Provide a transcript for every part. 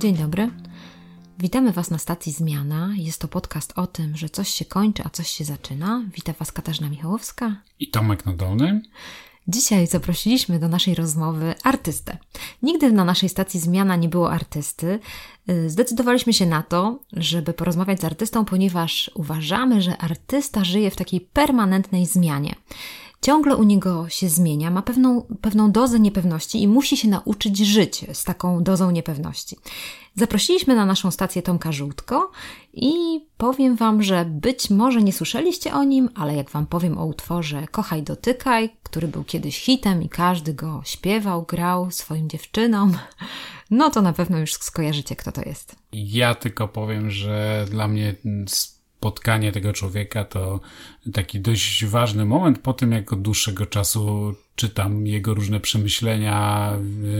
Dzień dobry. Witamy Was na stacji Zmiana. Jest to podcast o tym, że coś się kończy, a coś się zaczyna. Witam Was Katarzyna Michałowska i Tomek Nadolny. Dzisiaj zaprosiliśmy do naszej rozmowy artystę. Nigdy na naszej stacji Zmiana nie było artysty. Zdecydowaliśmy się na to, żeby porozmawiać z artystą, ponieważ uważamy, że artysta żyje w takiej permanentnej zmianie ciągle u niego się zmienia, ma pewną, pewną dozę niepewności i musi się nauczyć żyć z taką dozą niepewności. Zaprosiliśmy na naszą stację Tomka Żółtko i powiem Wam, że być może nie słyszeliście o nim, ale jak Wam powiem o utworze Kochaj Dotykaj, który był kiedyś hitem i każdy go śpiewał, grał swoim dziewczynom, no to na pewno już skojarzycie, kto to jest. Ja tylko powiem, że dla mnie spotkanie tego człowieka to taki dość ważny moment po tym, jak od dłuższego czasu czytam jego różne przemyślenia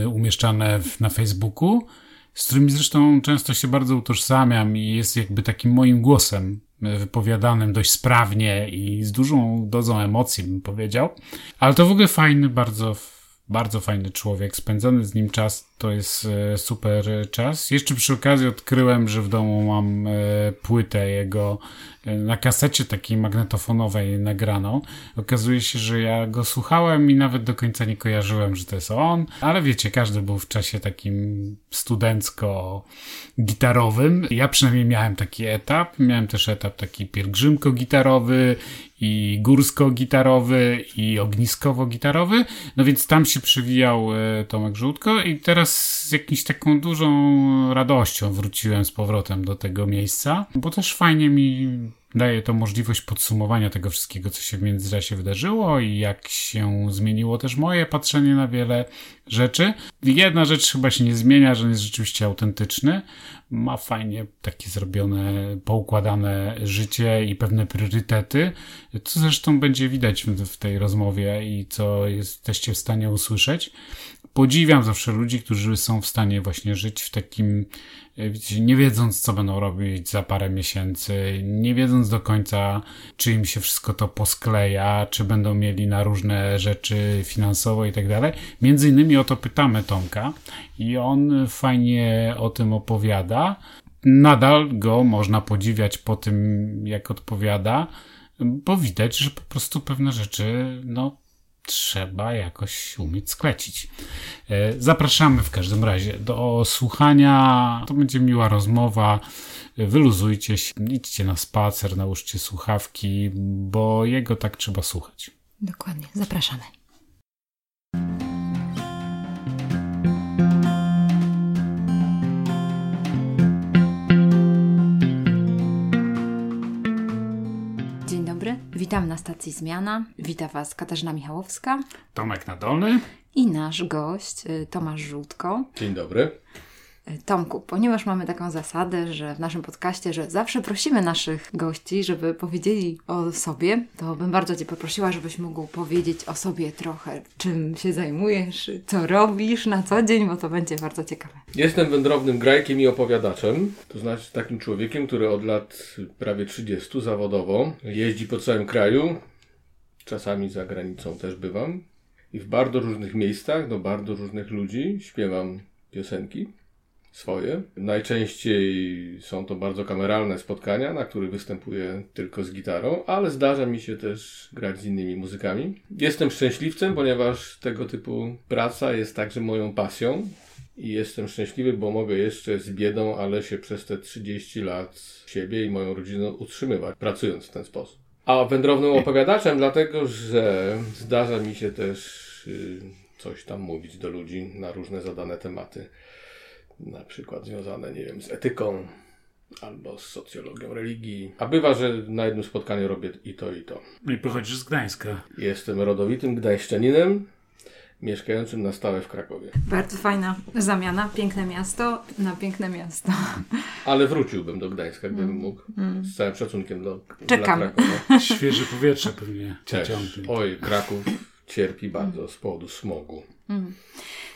y, umieszczane na Facebooku, z którymi zresztą często się bardzo utożsamiam i jest jakby takim moim głosem y, wypowiadanym dość sprawnie i z dużą dozą emocji, bym powiedział. Ale to w ogóle fajny, bardzo bardzo fajny człowiek. Spędzony z nim czas to jest e, super czas. Jeszcze przy okazji odkryłem, że w domu mam e, płytę jego e, na kasecie takiej magnetofonowej nagraną. Okazuje się, że ja go słuchałem i nawet do końca nie kojarzyłem, że to jest on. Ale wiecie, każdy był w czasie takim studencko-gitarowym. Ja przynajmniej miałem taki etap. Miałem też etap taki pielgrzymko-gitarowy i górsko-gitarowy i ogniskowo-gitarowy. No więc tam się przywijał Tomek Żółtko i teraz z jakąś taką dużą radością wróciłem z powrotem do tego miejsca, bo też fajnie mi daje to możliwość podsumowania tego wszystkiego, co się w międzyczasie wydarzyło i jak się zmieniło też moje patrzenie na wiele rzeczy. Jedna rzecz chyba się nie zmienia, że on jest rzeczywiście autentyczny. Ma fajnie takie zrobione, poukładane życie i pewne priorytety, co zresztą będzie widać w tej rozmowie i co jesteście w stanie usłyszeć podziwiam zawsze ludzi, którzy są w stanie właśnie żyć w takim, nie wiedząc, co będą robić za parę miesięcy, nie wiedząc do końca, czy im się wszystko to poskleja, czy będą mieli na różne rzeczy finansowe i tak dalej. Między innymi o to pytamy Tomka i on fajnie o tym opowiada. Nadal go można podziwiać po tym, jak odpowiada, bo widać, że po prostu pewne rzeczy, no, trzeba jakoś umieć sklecić. E, zapraszamy w każdym razie do słuchania. To będzie miła rozmowa. Wyluzujcie się, idźcie na spacer, nałóżcie słuchawki, bo jego tak trzeba słuchać. Dokładnie, zapraszamy. Witam na stacji Zmiana. Wita Was Katarzyna Michałowska. Tomek Nadolny. I nasz gość y, Tomasz Żółtko. Dzień dobry. Tomku, ponieważ mamy taką zasadę, że w naszym podcaście, że zawsze prosimy naszych gości, żeby powiedzieli o sobie, to bym bardzo Cię poprosiła, żebyś mógł powiedzieć o sobie trochę, czym się zajmujesz, co robisz na co dzień, bo to będzie bardzo ciekawe. Jestem wędrownym grajkiem i opowiadaczem, to znaczy takim człowiekiem, który od lat prawie 30 zawodowo jeździ po całym kraju, czasami za granicą też bywam i w bardzo różnych miejscach, do bardzo różnych ludzi śpiewam piosenki swoje. Najczęściej są to bardzo kameralne spotkania, na których występuję tylko z gitarą, ale zdarza mi się też grać z innymi muzykami. Jestem szczęśliwcem, ponieważ tego typu praca jest także moją pasją. I jestem szczęśliwy, bo mogę jeszcze z biedą, ale się przez te 30 lat siebie i moją rodzinę utrzymywać, pracując w ten sposób. A wędrownym opowiadaczem, dlatego że zdarza mi się też y, coś tam mówić do ludzi na różne zadane tematy na przykład związane, nie wiem, z etyką albo z socjologią religii. A bywa, że na jednym spotkaniu robię i to, i to. I pochodzisz z Gdańska. Jestem rodowitym gdańszczaninem, mieszkającym na stałe w Krakowie. Bardzo fajna zamiana. Piękne miasto na piękne miasto. Ale wróciłbym do Gdańska, gdybym mm. mógł. Mm. Z całym szacunkiem do Czekam. dla Krakowa. Świeże powietrze pewnie Też. Oj, Kraków cierpi bardzo z powodu smogu. Mm.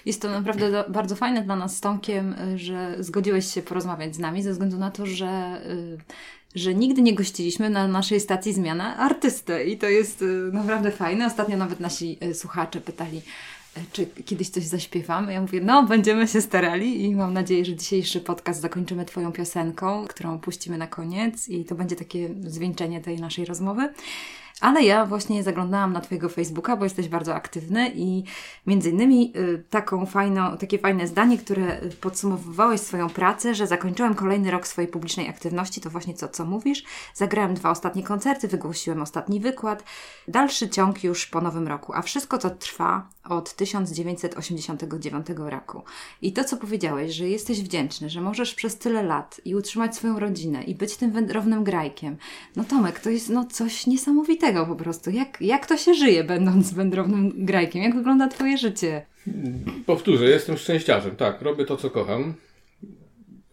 Jest to naprawdę do, bardzo fajne dla nas z Tomkiem, y, że zgodziłeś się porozmawiać z nami, ze względu na to, że, y, że nigdy nie gościliśmy na naszej stacji zmiana artystę i to jest y, naprawdę fajne. Ostatnio nawet nasi słuchacze pytali, czy kiedyś coś zaśpiewamy? Ja mówię, no, będziemy się starali i mam nadzieję, że dzisiejszy podcast zakończymy Twoją piosenką, którą puścimy na koniec i to będzie takie zwieńczenie tej naszej rozmowy. Ale ja właśnie zaglądałam na Twojego Facebooka, bo jesteś bardzo aktywny i między innymi y, taką fajną, takie fajne zdanie, które podsumowywałeś swoją pracę, że zakończyłem kolejny rok swojej publicznej aktywności, to właśnie co, co mówisz. Zagrałem dwa ostatnie koncerty, wygłosiłem ostatni wykład. Dalszy ciąg już po nowym roku, a wszystko to trwa od 1989 roku. I to, co powiedziałeś, że jesteś wdzięczny, że możesz przez tyle lat i utrzymać swoją rodzinę i być tym wędrownym grajkiem. No Tomek, to jest no coś niesamowitego po prostu. Jak, jak to się żyje, będąc wędrownym grajkiem? Jak wygląda Twoje życie? Powtórzę, jestem szczęściarzem. Tak, robię to, co kocham.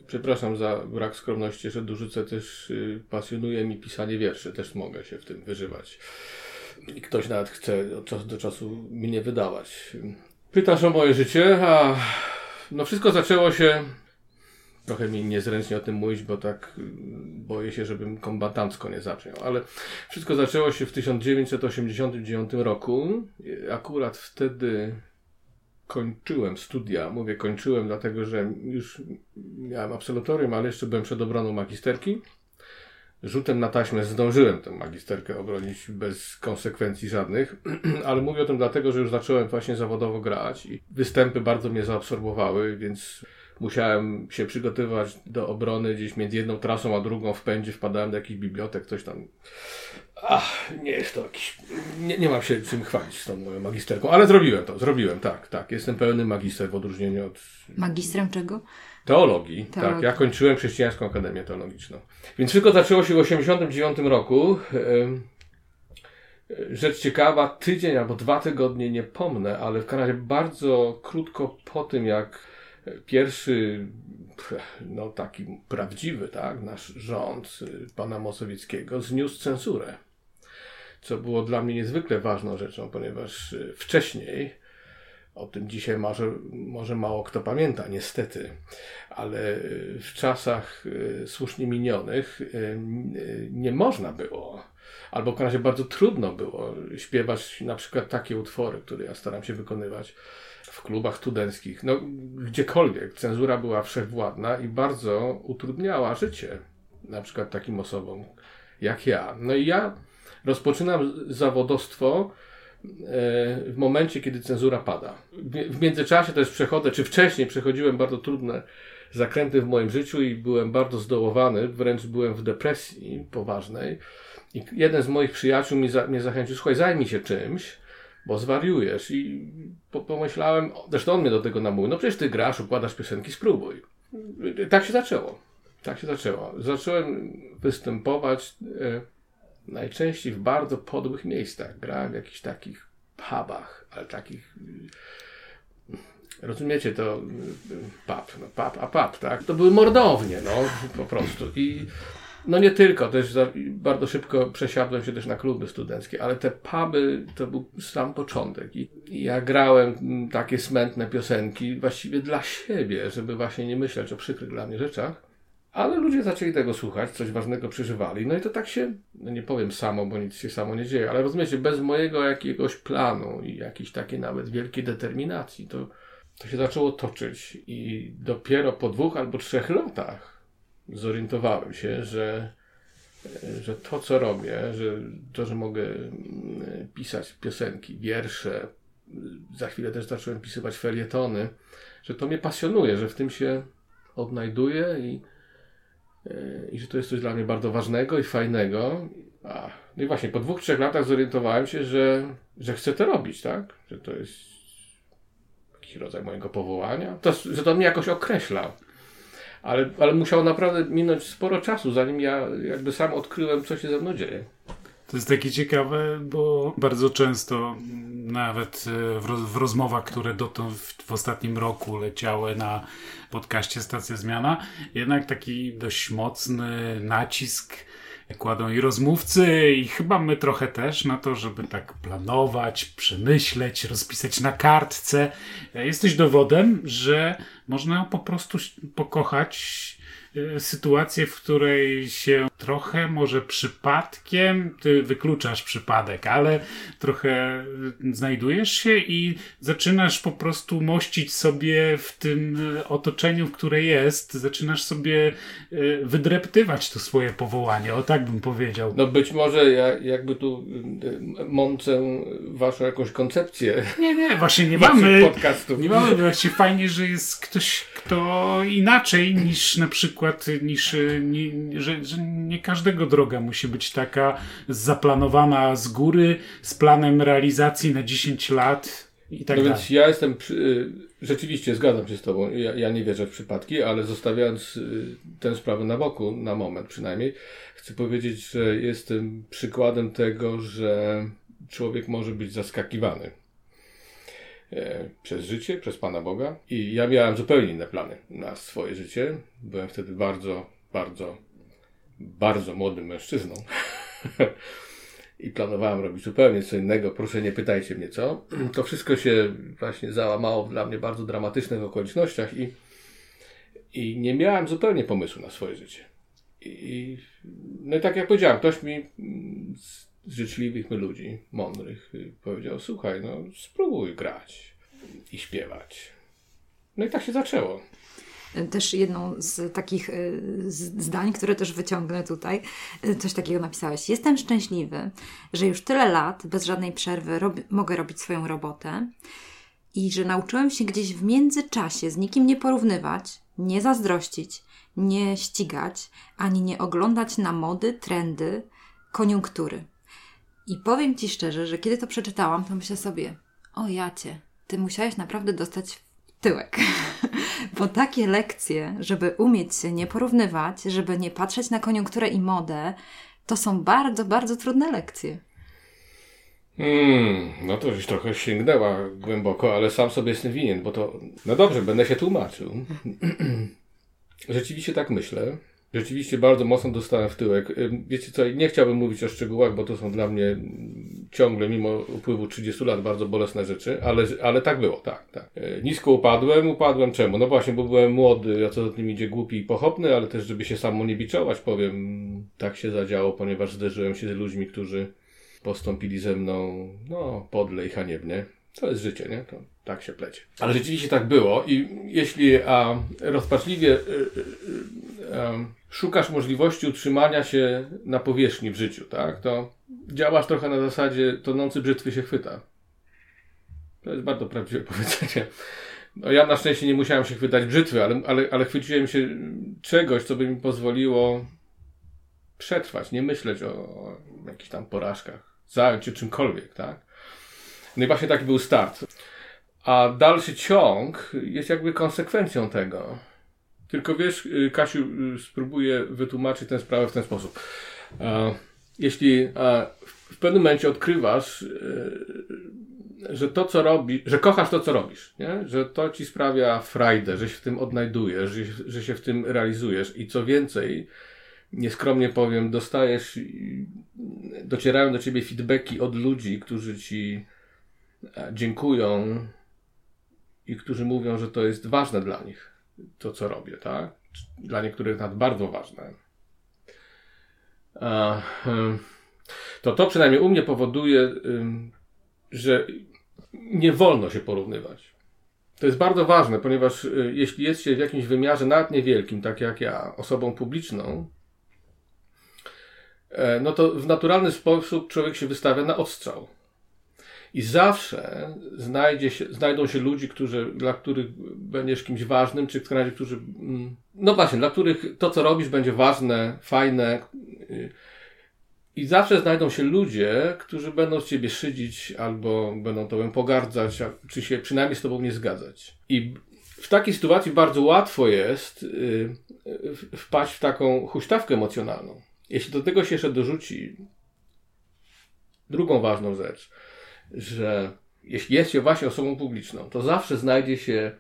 Przepraszam za brak skromności, że dorzucę też, y, pasjonuje mi pisanie wierszy. Też mogę się w tym wyżywać i ktoś nawet chce od czasu do czasu mi nie wydawać. Pytasz o moje życie, a no wszystko zaczęło się trochę mi niezręcznie o tym mówić, bo tak mm, boję się, żebym kombatancko nie zaczął. Ale wszystko zaczęło się w 1989 roku. Akurat wtedy kończyłem studia. Mówię kończyłem, dlatego że już miałem absolutorium, ale jeszcze byłem przed obroną magisterki rzutem na taśmę zdążyłem tę magisterkę obronić bez konsekwencji żadnych, ale mówię o tym dlatego, że już zacząłem właśnie zawodowo grać i występy bardzo mnie zaabsorbowały, więc musiałem się przygotowywać do obrony gdzieś między jedną trasą a drugą w pędzie, wpadałem do jakichś bibliotek, coś tam. Ach, nie jest to jakiś. Nie, nie mam się czym chwalić z tą moją magisterką, ale zrobiłem to, zrobiłem, tak, tak. Jestem pełny magister w odróżnieniu od. Magistrem czego? Teologii, Teologii, tak. Ja kończyłem Chrześcijańską Akademię Teologiczną. Więc wszystko zaczęło się w 1989 roku. Rzecz ciekawa, tydzień albo dwa tygodnie, nie pomnę, ale w Kanadzie bardzo krótko po tym, jak pierwszy, no taki prawdziwy, tak, nasz rząd pana Mosowieckiego zniósł cenzurę. Co było dla mnie niezwykle ważną rzeczą, ponieważ wcześniej o tym dzisiaj może, może mało kto pamięta, niestety, ale w czasach słusznie minionych nie można było, albo w razie bardzo trudno było śpiewać na przykład takie utwory, które ja staram się wykonywać w klubach studenckich, no gdziekolwiek. Cenzura była wszechwładna i bardzo utrudniała życie na przykład takim osobom jak ja. No i ja rozpoczynam zawodostwo w momencie, kiedy cenzura pada. W międzyczasie też przechodzę, czy wcześniej przechodziłem bardzo trudne zakręty w moim życiu i byłem bardzo zdołowany, wręcz byłem w depresji poważnej. I jeden z moich przyjaciół mi mnie zachęcił, słuchaj, zajmij się czymś, bo zwariujesz. I po, pomyślałem, zresztą on mnie do tego namówił, no przecież ty grasz, układasz piosenki, spróbuj. Tak się zaczęło. Tak się zaczęło. Zacząłem występować e, najczęściej w bardzo podłych miejscach. Grałem w jakichś takich pubach, ale takich. Rozumiecie to? Pub, no pub, a pub, tak? To były mordownie, no po prostu. I no nie tylko, też za, bardzo szybko przesiadłem się też na kluby studenckie, ale te puby to był sam początek. I, ja grałem takie smętne piosenki właściwie dla siebie, żeby właśnie nie myśleć o przykrych dla mnie rzeczach. Ale ludzie zaczęli tego słuchać, coś ważnego przeżywali. No i to tak się, no nie powiem samo, bo nic się samo nie dzieje, ale rozumiecie, bez mojego jakiegoś planu i jakiejś takiej nawet wielkiej determinacji, to, to się zaczęło toczyć. I dopiero po dwóch albo trzech latach zorientowałem się, że, że to, co robię, że to, że mogę mm, pisać piosenki, wiersze, za chwilę też zacząłem pisywać felietony, że to mnie pasjonuje, że w tym się odnajduję i i że to jest coś dla mnie bardzo ważnego i fajnego. No i właśnie po dwóch, trzech latach zorientowałem się, że, że chcę to robić, tak? Że to jest jakiś rodzaj mojego powołania. To, że to mnie jakoś określa. Ale, ale musiało naprawdę minąć sporo czasu, zanim ja jakby sam odkryłem, co się ze mną dzieje. To jest takie ciekawe, bo bardzo często nawet e, w, roz, w rozmowach, które dotąd w, w, ostatnim roku leciały na podcaście Stacja Zmiana, jednak taki dość mocny nacisk kładą i rozmówcy, i chyba my trochę też na to, żeby tak planować, przemyśleć, rozpisać na kartce. Jesteś dowodem, że można po prostu pokochać sytuację, w której się trochę, może przypadkiem, ty wykluczasz przypadek, ale trochę y, znajdujesz się i zaczynasz po prostu mościć sobie w tym otoczeniu, w które jest, zaczynasz sobie wydreptywać to swoje powołanie, o tak bym powiedział. No być może ja jakby tu mącę waszą jakąś koncepcję. Nie, nie, właśnie nie mamy podcastów. Nie mamy, właśnie fajnie, że jest ktoś, kto inaczej niż na przykład, niż, nie, że, że nie każdego droga musi być taka zaplanowana z góry, z planem realizacji na 10 lat i tak no dalej. więc ja jestem, przy, rzeczywiście zgadzam się z Tobą, ja, ja, nie wierzę w przypadki, ale zostawiając y, tę sprawę na boku, na moment przynajmniej, chcę powiedzieć, że jestem przykładem tego, że człowiek może być zaskakiwany przez życie, przez Pana Boga. I ja miałem zupełnie inne plany na swoje życie. Byłem wtedy bardzo, bardzo, bardzo młodym mężczyzną. I planowałem robić zupełnie co innego. Proszę nie pytajcie mnie co. To wszystko się właśnie załamało dla mnie bardzo dramatycznych okolicznościach i, i nie miałem zupełnie pomysłu na swoje życie. I, no i tak jak powiedziałem, ktoś mi życzliwych ludzi, mądrych, y, powiedział: Słuchaj, no spróbuj grać i śpiewać. No i tak się zaczęło. Też jedną z takich y, zdań, które też wyciągnę tutaj, y, coś takiego napisałeś. Jestem szczęśliwy, że już tyle lat bez żadnej przerwy rob mogę robić swoją robotę i że nauczyłem się gdzieś w międzyczasie z nikim nie porównywać, nie zazdrościć, nie ścigać, ani nie oglądać na mody, trendy, koniunktury. I powiem Ci szczerze, że kiedy to przeczytałam, to myślę sobie, o jacie, Ty musiałeś naprawdę dostać tyłek. Bo takie lekcje, żeby umieć się nie porównywać, żeby nie patrzeć na koniunkturę i modę, to są bardzo, bardzo trudne lekcje. Hmm, no to już trochę sięgnęła głęboko, ale sam sobie jestem winien, bo to. No dobrze, będę się tłumaczył. Rzeczywiście tak myślę. Rzeczywiście bardzo mocno dostałem w tyłek. Wiecie co, nie chciałbym mówić o szczegółach, bo to są dla mnie ciągle, mimo upływu 30 lat, bardzo bolesne rzeczy, ale, ale tak było, tak, tak. E, nisko upadłem, upadłem czemu? No właśnie, bo byłem młody, a co za tym idzie głupi i pochopny, ale też, żeby się samo nie biczować, powiem, tak się zadziało, ponieważ zderzyłem się z ludźmi, którzy postąpili ze mną, no, podle i haniebnie. To jest życie, nie? To tak się plecie. Ale rzeczywiście tak było i jeśli a, rozpaczliwie y, y, y, szukasz możliwości utrzymania się na powierzchni w życiu, tak? To działasz trochę na zasadzie tonący brzytwy się chwyta. To jest bardzo prawdziwe powiedzenie. No ja na szczęście nie musiałem się chwytać brzytwy, ale, ale, ale chwyciłem się czegoś, co by mi pozwoliło przetrwać, nie myśleć o, o jakichś tam porażkach, zająć się czymkolwiek, tak? No i właśnie taki był start. A dalszy ciąg jest jakby konsekwencją tego. Tylko wiesz, y, Kasiu, y, spróbuję wytłumaczyć tę sprawę w ten sposób. Jeśli w pewnym momencie odkrywasz, y, że to, co robisz, że kochasz to, co robisz, nie? że to ci sprawia frajdę, że się w tym odnajdujesz, że, że się w tym realizujesz i co więcej, nieskromnie powiem, dostajesz, docierają do ciebie feedbacki od ludzi, którzy ci dziękują i którzy mówią, że to jest ważne dla nich to, co robię, tak? Dla niektórych nawet bardzo ważne. To to przynajmniej u mnie powoduje, że nie wolno się porównywać. To jest bardzo ważne, ponieważ y, jeśli jest się w jakimś wymiarze nawet niewielkim, tak jak ja, osobą publiczną, e, no to w naturalny sposób człowiek się wystawia na odstrzał. I zawsze znajdzie się, znajdą się ludzie, którzy, dla których będziesz kimś ważnym, czy w którzy, mm, no właśnie, dla których to, co robisz, będzie ważne, fajne. I zawsze znajdą się ludzie, którzy będą z ciebie szydzić, albo będą tobą pogardzać, czy się przynajmniej z tobą nie zgadzać. I w takiej sytuacji bardzo łatwo jest y, wpaść w taką huśtawkę emocjonalną. Jeśli do tego się jeszcze dorzuci drugą ważną rzecz, że jeśli jest się właśnie osobą publiczną, to zawsze znajdzie się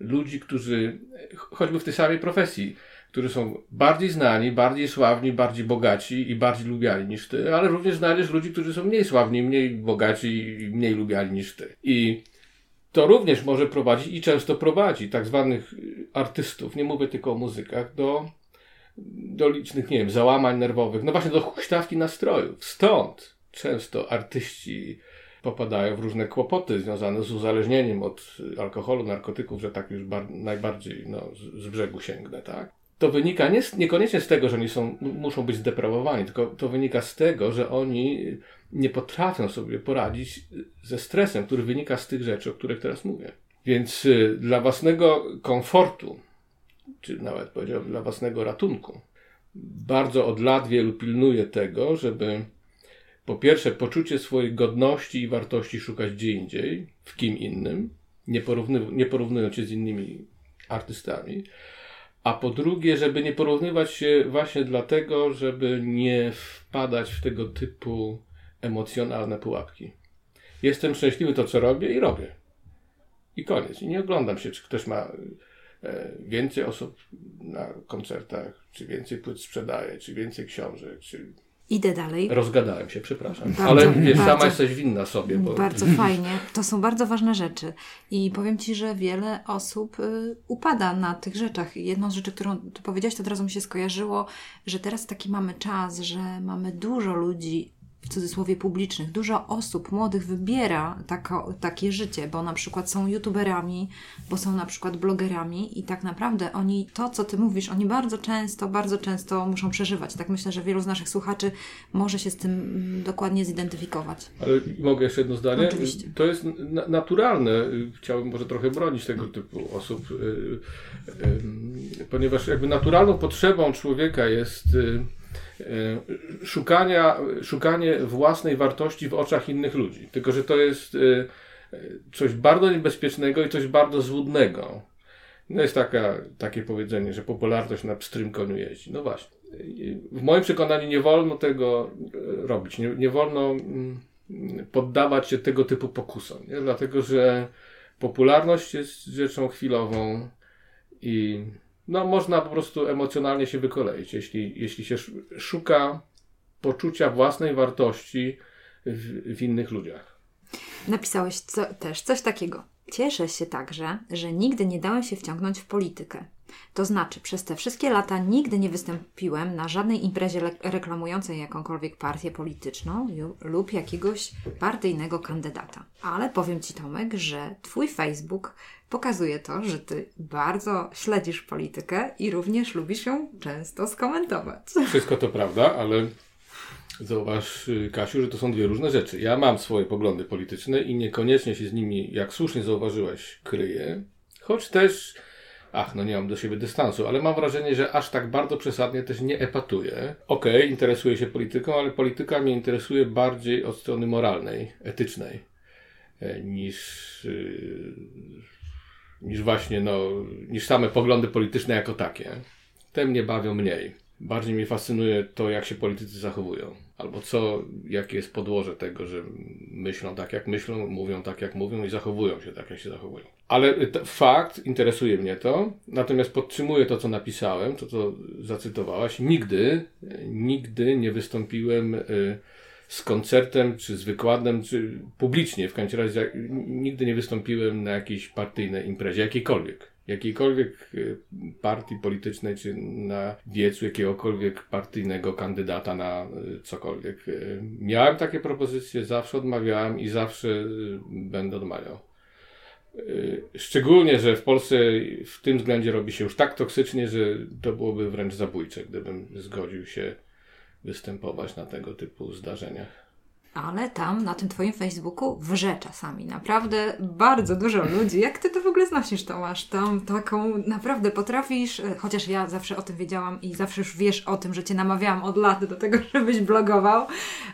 ludzi, którzy, choćby w tej samej profesji, którzy są bardziej znani, bardziej sławni, bardziej bogaci i bardziej lubiani niż ty, ale również znajdziesz ludzi, którzy są mniej sławni, mniej bogaci i mniej lubiani niż ty. I to również może prowadzić i często prowadzi tak zwanych artystów, nie mówię tylko o muzykach, do do licznych, nie wiem, załamań nerwowych, no właśnie do huśtawki nastrojów. Stąd często artyści popadają w różne kłopoty związane z uzależnieniem od alkoholu, narkotyków, że tak już najbardziej no, z, z brzegu sięgnę, tak? To wynika nie, niekoniecznie z tego, że oni są, muszą być zdeprawowani, tylko to wynika z tego, że oni nie potrafią sobie poradzić ze stresem, który wynika z tych rzeczy, o których teraz mówię. Więc y, dla własnego komfortu, czy nawet powiedziałbym dla własnego ratunku, bardzo od lat wielu pilnuje tego, żeby po pierwsze poczucie swojej godności i wartości szukać gdzie indziej, w kim innym, nie, porówny, nie porównując się z innymi artystami, a po drugie, żeby nie porównywać się właśnie dlatego, żeby nie wpadać w tego typu emocjonalne pułapki. Jestem szczęśliwy to, co robię i robię. I koniec. I nie oglądam się, czy ktoś ma e, więcej osób na koncertach, czy więcej płyt sprzedaje, czy więcej książek, czy Idę dalej. Rozgadałem się, przepraszam. Bardzo, Ale wiesz, bardzo, sama jesteś winna sobie. Bo... Bardzo fajnie. To są bardzo ważne rzeczy. I powiem Ci, że wiele osób y, upada na tych rzeczach. Jedną z rzeczy, którą Ty powiedziałaś, to od razu mi się skojarzyło, że teraz taki mamy czas, że mamy dużo ludzi w cudzysłowie publicznych. Dużo osób młodych wybiera tako, takie życie, bo na przykład są youtuberami, bo są na przykład blogerami i tak naprawdę oni, to co ty mówisz, oni bardzo często, bardzo często muszą przeżywać. Tak myślę, że wielu z naszych słuchaczy może się z tym dokładnie zidentyfikować. Ale mogę jeszcze jedno zdanie? Oczywiście. To jest na naturalne. Chciałbym może trochę bronić tego typu osób, yy, yy, ponieważ jakby naturalną potrzebą człowieka jest szukania, szukanie własnej wartości w oczach innych ludzi. Tylko, że to jest e, coś bardzo niebezpiecznego i coś bardzo złudnego. No jest taka, takie powiedzenie, że popularność na pstrym koniu jeździ. No właśnie. W moim przekonaniu nie wolno tego robić. Nie, nie wolno mm, poddawać się tego typu pokusom. Nie? Dlatego, że popularność jest rzeczą chwilową i no, można po prostu emocjonalnie się wykoleić, jeśli, jeśli się szuka poczucia własnej wartości w, w innych ludziach. Napisałeś co, też coś takiego. Cieszę się także, że nigdy nie dałem się wciągnąć w politykę. To znaczy, przez te wszystkie lata nigdy nie wystąpiłem na żadnej imprezie reklamującej jakąkolwiek partię polityczną lub jakiegoś partyjnego kandydata. Ale powiem Ci, Tomek, że Twój Facebook pokazuje to, że Ty bardzo śledzisz politykę i również lubisz ją często skomentować. Wszystko to prawda, ale Zauważ, y, Kasiu, że to są dwie różne rzeczy. Ja mam swoje poglądy polityczne i niekoniecznie się z nimi, jak słusznie zauważyłeś, kryję. Choć też, ach, no nie mam do siebie dystansu, ale mam wrażenie, że aż tak bardzo przesadnie też nie epatuję. Okej, okay, interesuję się polityką, ale polityka mnie interesuje bardziej od strony moralnej, etycznej, e, niż, y, niż właśnie, no, niż same poglądy polityczne jako takie. Te mnie bawią mniej. Bardziej mnie fascynuje to, jak się politycy zachowują. Albo co, jakie jest podłoże tego, że myślą tak, jak myślą, mówią tak, jak mówią i zachowują się tak, jak się zachowują. Ale fakt, interesuje mnie to, natomiast podtrzymuję to, co napisałem, to, co zacytowałaś. Nigdy, nigdy nie wystąpiłem y, z koncertem, czy z wykładem, czy publicznie, w końcu razie nigdy nie wystąpiłem na jakiejś partyjnej imprezie, jakiejkolwiek jakiejkolwiek y, partii politycznej, czy na wiecu jakiegokolwiek partyjnego kandydata na y, cokolwiek. Y, miałem takie propozycje, zawsze odmawiałem i zawsze będę odmawiał. Szczególnie, że w Polsce w tym względzie robi się już tak toksycznie, że to byłoby wręcz zabójcze, gdybym zgodził się występować na tego typu zdarzeniach ale tam na tym Twoim Facebooku wrze czasami. Naprawdę bardzo dużo ludzi. Jak Ty to w ogóle znosisz, Tomasz? Tam taką naprawdę potrafisz, e, chociaż ja zawsze o tym wiedziałam i zawsze już wiesz o tym, że Cię namawiałam od lat do tego, żebyś blogował,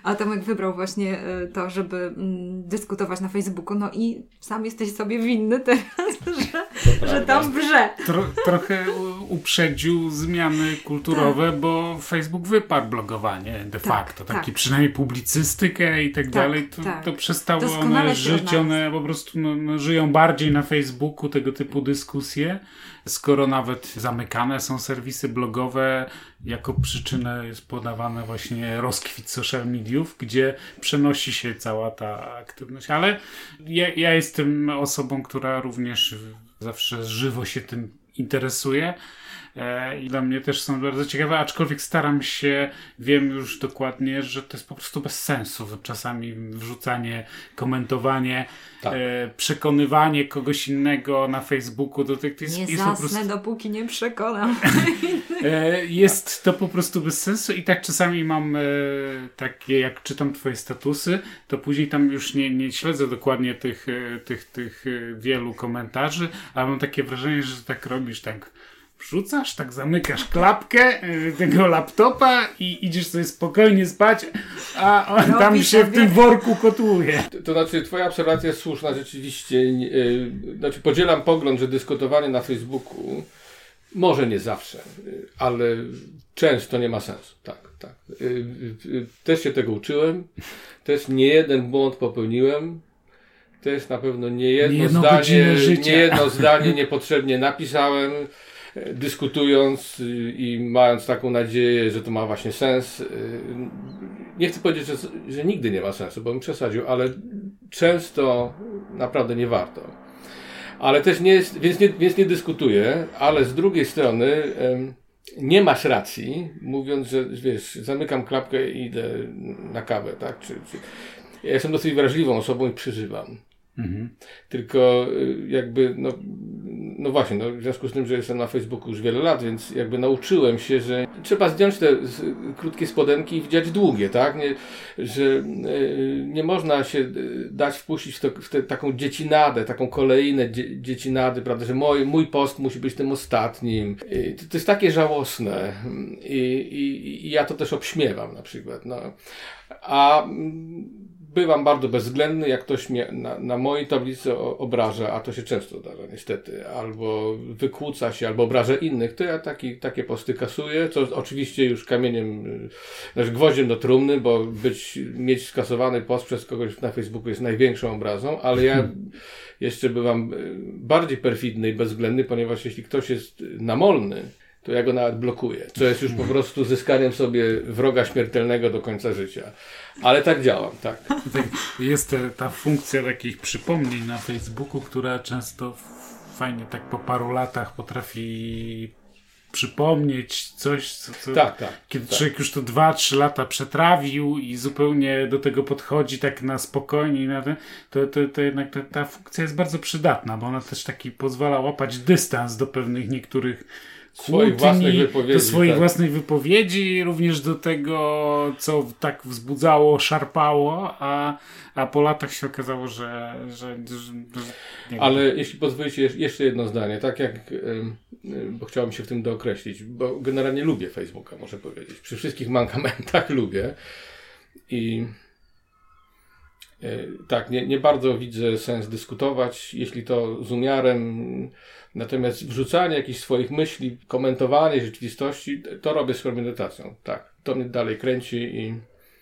a Tomek wybrał właśnie e, to, żeby mm, dyskutować na Facebooku. No i sam jesteś sobie winny teraz, że, że tam wrze. Tro, trochę uprzedził zmiany kulturowe, tak. bo Facebook wyparł blogowanie de tak, facto. Taki tak. przynajmniej publicystykę i tak, tak dalej, to, tak. to przestało Doskonale one żyć, one po prostu no, no, żyją bardziej na Facebooku, tego typu dyskusje, skoro nawet zamykane są serwisy blogowe, jako przyczynę jest podawane właśnie rozkwit social mediów, gdzie przenosi się cała ta aktywność, ale ja, ja jestem osobą, która również zawsze żywo się tym interesuje. E, i dla mnie też są bardzo ciekawe, aczkolwiek staram się, wiem już dokładnie, że to jest po prostu bez sensu. Czasami wrzucanie, komentowanie, tak. e, przekonywanie kogoś innego na Facebooku, to, to jest, nie jest zasnę, po prostu... dopóki nie przekonam. e, jest to po prostu bez sensu i tak czasami mam e, takie, jak czytam twoje statusy, to później tam już nie, nie śledzę dokładnie tych, e, tych, tych e, wielu komentarzy, ale mam takie wrażenie, że tak robisz tak wrzucasz, tak zamykasz klapkę y, tego laptopa i idziesz sobie spokojnie spać, a on no, tam się w tym worku kotłuje. To, to, znaczy, twoja obserwacja jest słuszna rzeczywiście. Yy, znaczy, podzielam pogląd, że dyskutowanie na Facebooku może nie zawsze, yy, ale często nie ma sensu. Tak, tak. Yy, też się tego uczyłem. Też nie jeden błąd popełniłem też na pewno nie jedno, nie zdanie, nie jedno zdanie niepotrzebnie napisałem dyskutując i mając taką nadzieję, że to ma właśnie sens. Y, nie chcę powiedzieć, że, że nigdy nie ma sensu, bo bym przesadził, ale często naprawdę nie warto. Ale też nie jest, więc nie, więc nie dyskutuję, ale z drugiej strony nie masz racji, mówiąc, że wiesz, zamykam klapkę i idę na kawę, tak? Czy, czy... Ja jestem dosyć wrażliwą osobą i przeżywam. Mhm. Tylko y, jakby, no, no właśnie, no, w związku z tym, że jestem na Facebooku już wiele lat, więc jakby nauczyłem się, że trzeba zdjąć te krótkie spodenki i widzieć długie, tak? Nie, że y, nie można się y, dać wpuścić w, to, w te, taką dziecinadę, taką kolejne dzie, dziecinady, prawda, że mój, mój post musi być tym ostatnim. I to, to jest takie żałosne I, i, i ja to też obśmiewam na przykład, no. A bywam bardzo bezwzględny, jak ktoś mnie na, na mojej tablicy obraża, a to się często zdarza niestety, albo wykłóca się, albo obraża innych, to ja taki, takie posty kasuję, co oczywiście już kamieniem, znaczy gwoździem do trumny, bo być, mieć skasowany post przez kogoś na Facebooku jest największą obrazą, ale ja hmm. jeszcze bywam e, bardziej perfidny i bezwzględny, ponieważ jeśli ktoś jest namolny, to ja go nawet blokuję, co jest już po prostu zyskaniem sobie wroga śmiertelnego do końca życia. Ale tak działam, tak. Jest ta funkcja takich przypomnień na Facebooku, która często fajnie tak po paru latach potrafi przypomnieć coś, co, co tak, tak, kiedy tak. człowiek już to dwa, trzy lata przetrawił i zupełnie do tego podchodzi tak na spokojnie, na ten, to, to, to jednak ta, ta funkcja jest bardzo przydatna, bo ona też taki pozwala łapać dystans do pewnych niektórych swoich własnych wypowiedzi. Do swoich tak. własnych wypowiedzi, również do tego, co tak wzbudzało, szarpało, a, a po latach się okazało, że. że, że Ale jeśli pozwolicie, jeszcze jedno zdanie, tak jak. Bo chciałem się w tym dookreślić, bo generalnie lubię Facebooka, muszę powiedzieć. Przy wszystkich mankamentach lubię. I. E, tak, nie, nie bardzo widzę sens dyskutować, jeśli to z umiarem Natomiast wrzucanie jakichś swoich myśli, komentowanie rzeczywistości, to robię z premedytacją. Tak, to mnie dalej kręci i...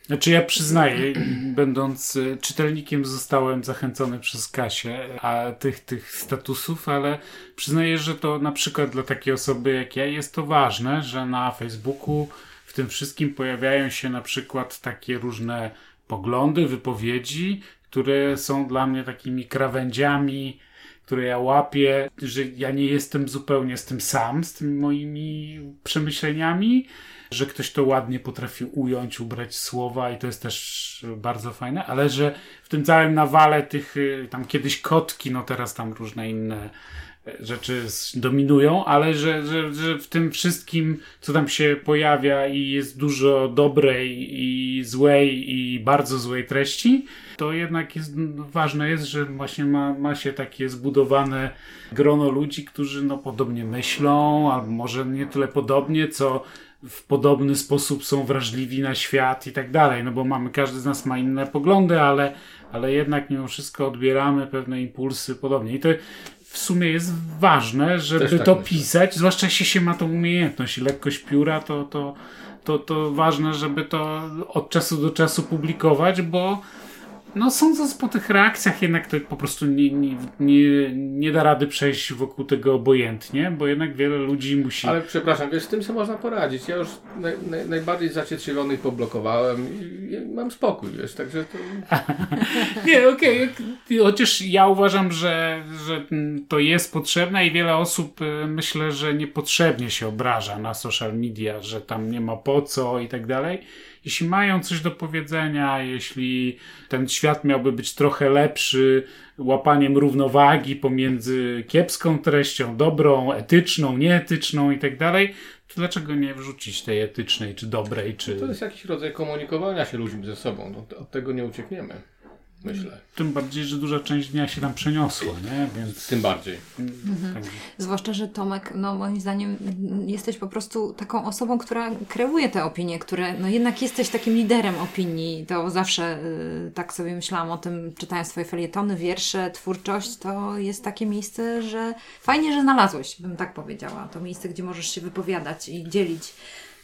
Znaczy ja przyznaję, będąc y, czytelnikiem zostałem zachęcony przez Kasię a tych, tych statusów, ale przyznaję, że to na przykład dla takiej osoby jak ja jest to ważne, że na Facebooku w tym wszystkim pojawiają się na przykład takie różne poglądy, wypowiedzi, które są dla mnie takimi krawędziami które ja łapię, że ja nie jestem zupełnie z tym sam, z tymi moimi przemyśleniami, że ktoś to ładnie potrafi ująć, ubrać słowa i to jest też bardzo fajne, ale że w tym całym nawale tych, y, tam kiedyś kotki, no teraz tam różne inne rzeczy dominują, ale że, że, że w tym wszystkim, co tam się pojawia i jest dużo dobrej i złej i bardzo złej treści, to jednak jest ważne jest, że właśnie ma, ma się takie zbudowane grono ludzi, którzy no podobnie myślą, albo może nie tyle podobnie, co w podobny sposób są wrażliwi na świat i tak dalej, no bo mamy, każdy z nas ma inne poglądy, ale, ale jednak mimo wszystko odbieramy pewne impulsy podobnie. I to w sumie jest ważne, żeby tak to myślę. pisać, zwłaszcza jeśli się ma tą umiejętność i lekkość pióra, to, to, to, to ważne, żeby to od czasu do czasu publikować, bo no sądząc po tych reakcjach jednak to po prostu nie, nie, nie, nie da rady przejść wokół tego obojętnie, bo jednak wiele ludzi musi... Ale przepraszam, wiesz, z tym sobie można poradzić. Ja już naj, naj, najbardziej zacietrzewionych poblokowałem i, i mam spokój, wiesz, także to... nie, okej, okay. chociaż ja uważam, że, że to jest potrzebne i wiele osób y, myślę, że niepotrzebnie się obraża na social media, że tam nie ma po co i tak dalej jeśli mają coś do powiedzenia, jeśli ten świat miałby być trochę lepszy, łapaniem równowagi pomiędzy kiepską treścią, dobrą, etyczną, nieetyczną i tak dalej, to dlaczego nie wrzucić tej etycznej, czy dobrej, czy... To jest jakiś rodzaj komunikowania się ludźmi ze sobą. No, od tego nie uciekniemy myślę. Tym bardziej, że duża część dnia się tam przeniosła, nie? Więc... Tym bardziej. Mhm. Tak. Zwłaszcza, że Tomek, no moim zdaniem jesteś po prostu taką osobą, która kreuje te opinie, które, no jednak jesteś takim liderem opinii. To zawsze y, tak sobie myślałam o tym, czytając swoje felietony, wiersze, twórczość, to jest takie miejsce, że fajnie, że znalazłeś, bym tak powiedziała. To miejsce, gdzie możesz się wypowiadać i dzielić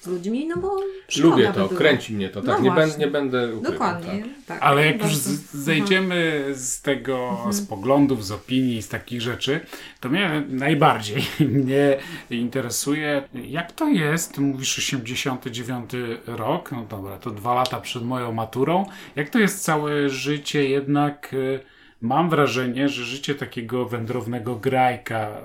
z ludźmi, no bo Lubię to, kręci mnie to, tak, no nie, ben, nie będę ukrywał, Dokładnie, tak. tak. Ale jak już z, zejdziemy z tego, mhm. z poglądów, z opinii, z takich rzeczy, to mnie najbardziej mnie interesuje, jak to jest, mówisz 89 rok, no dobra, to dwa lata przed moją maturą, jak to jest całe życie jednak... Y, mam wrażenie, że życie takiego wędrownego grajka,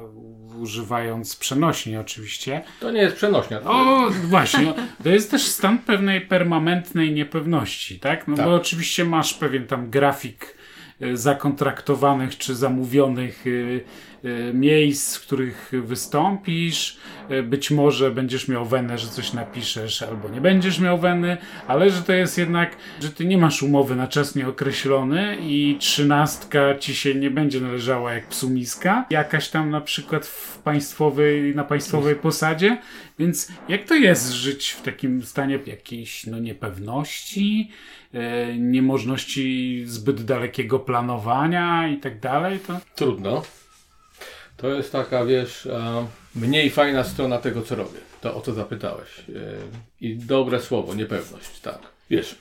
używając przenośni oczywiście. To nie jest przenośnia. O, właśnie. To jest też stan pewnej permanentnej niepewności, tak? No tak. bo oczywiście masz pewien tam grafik e, zakontraktowanych czy zamówionych E, miejsc, w których wystąpisz. E, być może będziesz miał wenę, że coś napiszesz, albo nie będziesz miał weny, ale że to jest jednak, że ty nie masz umowy na czas nieokreślony i trzynastka ci się nie będzie należała jak psumiska, jakaś tam na przykład w państwowej, na państwowej posadzie. Więc jak to jest żyć w takim stanie jakiejś no, niepewności, e, niemożności zbyt dalekiego planowania i tak dalej? To... Trudno. To jest taka, wiesz, mniej fajna strona tego, co robię. To o co zapytałeś. E, I dobre słowo, niepewność, tak. Wiesz,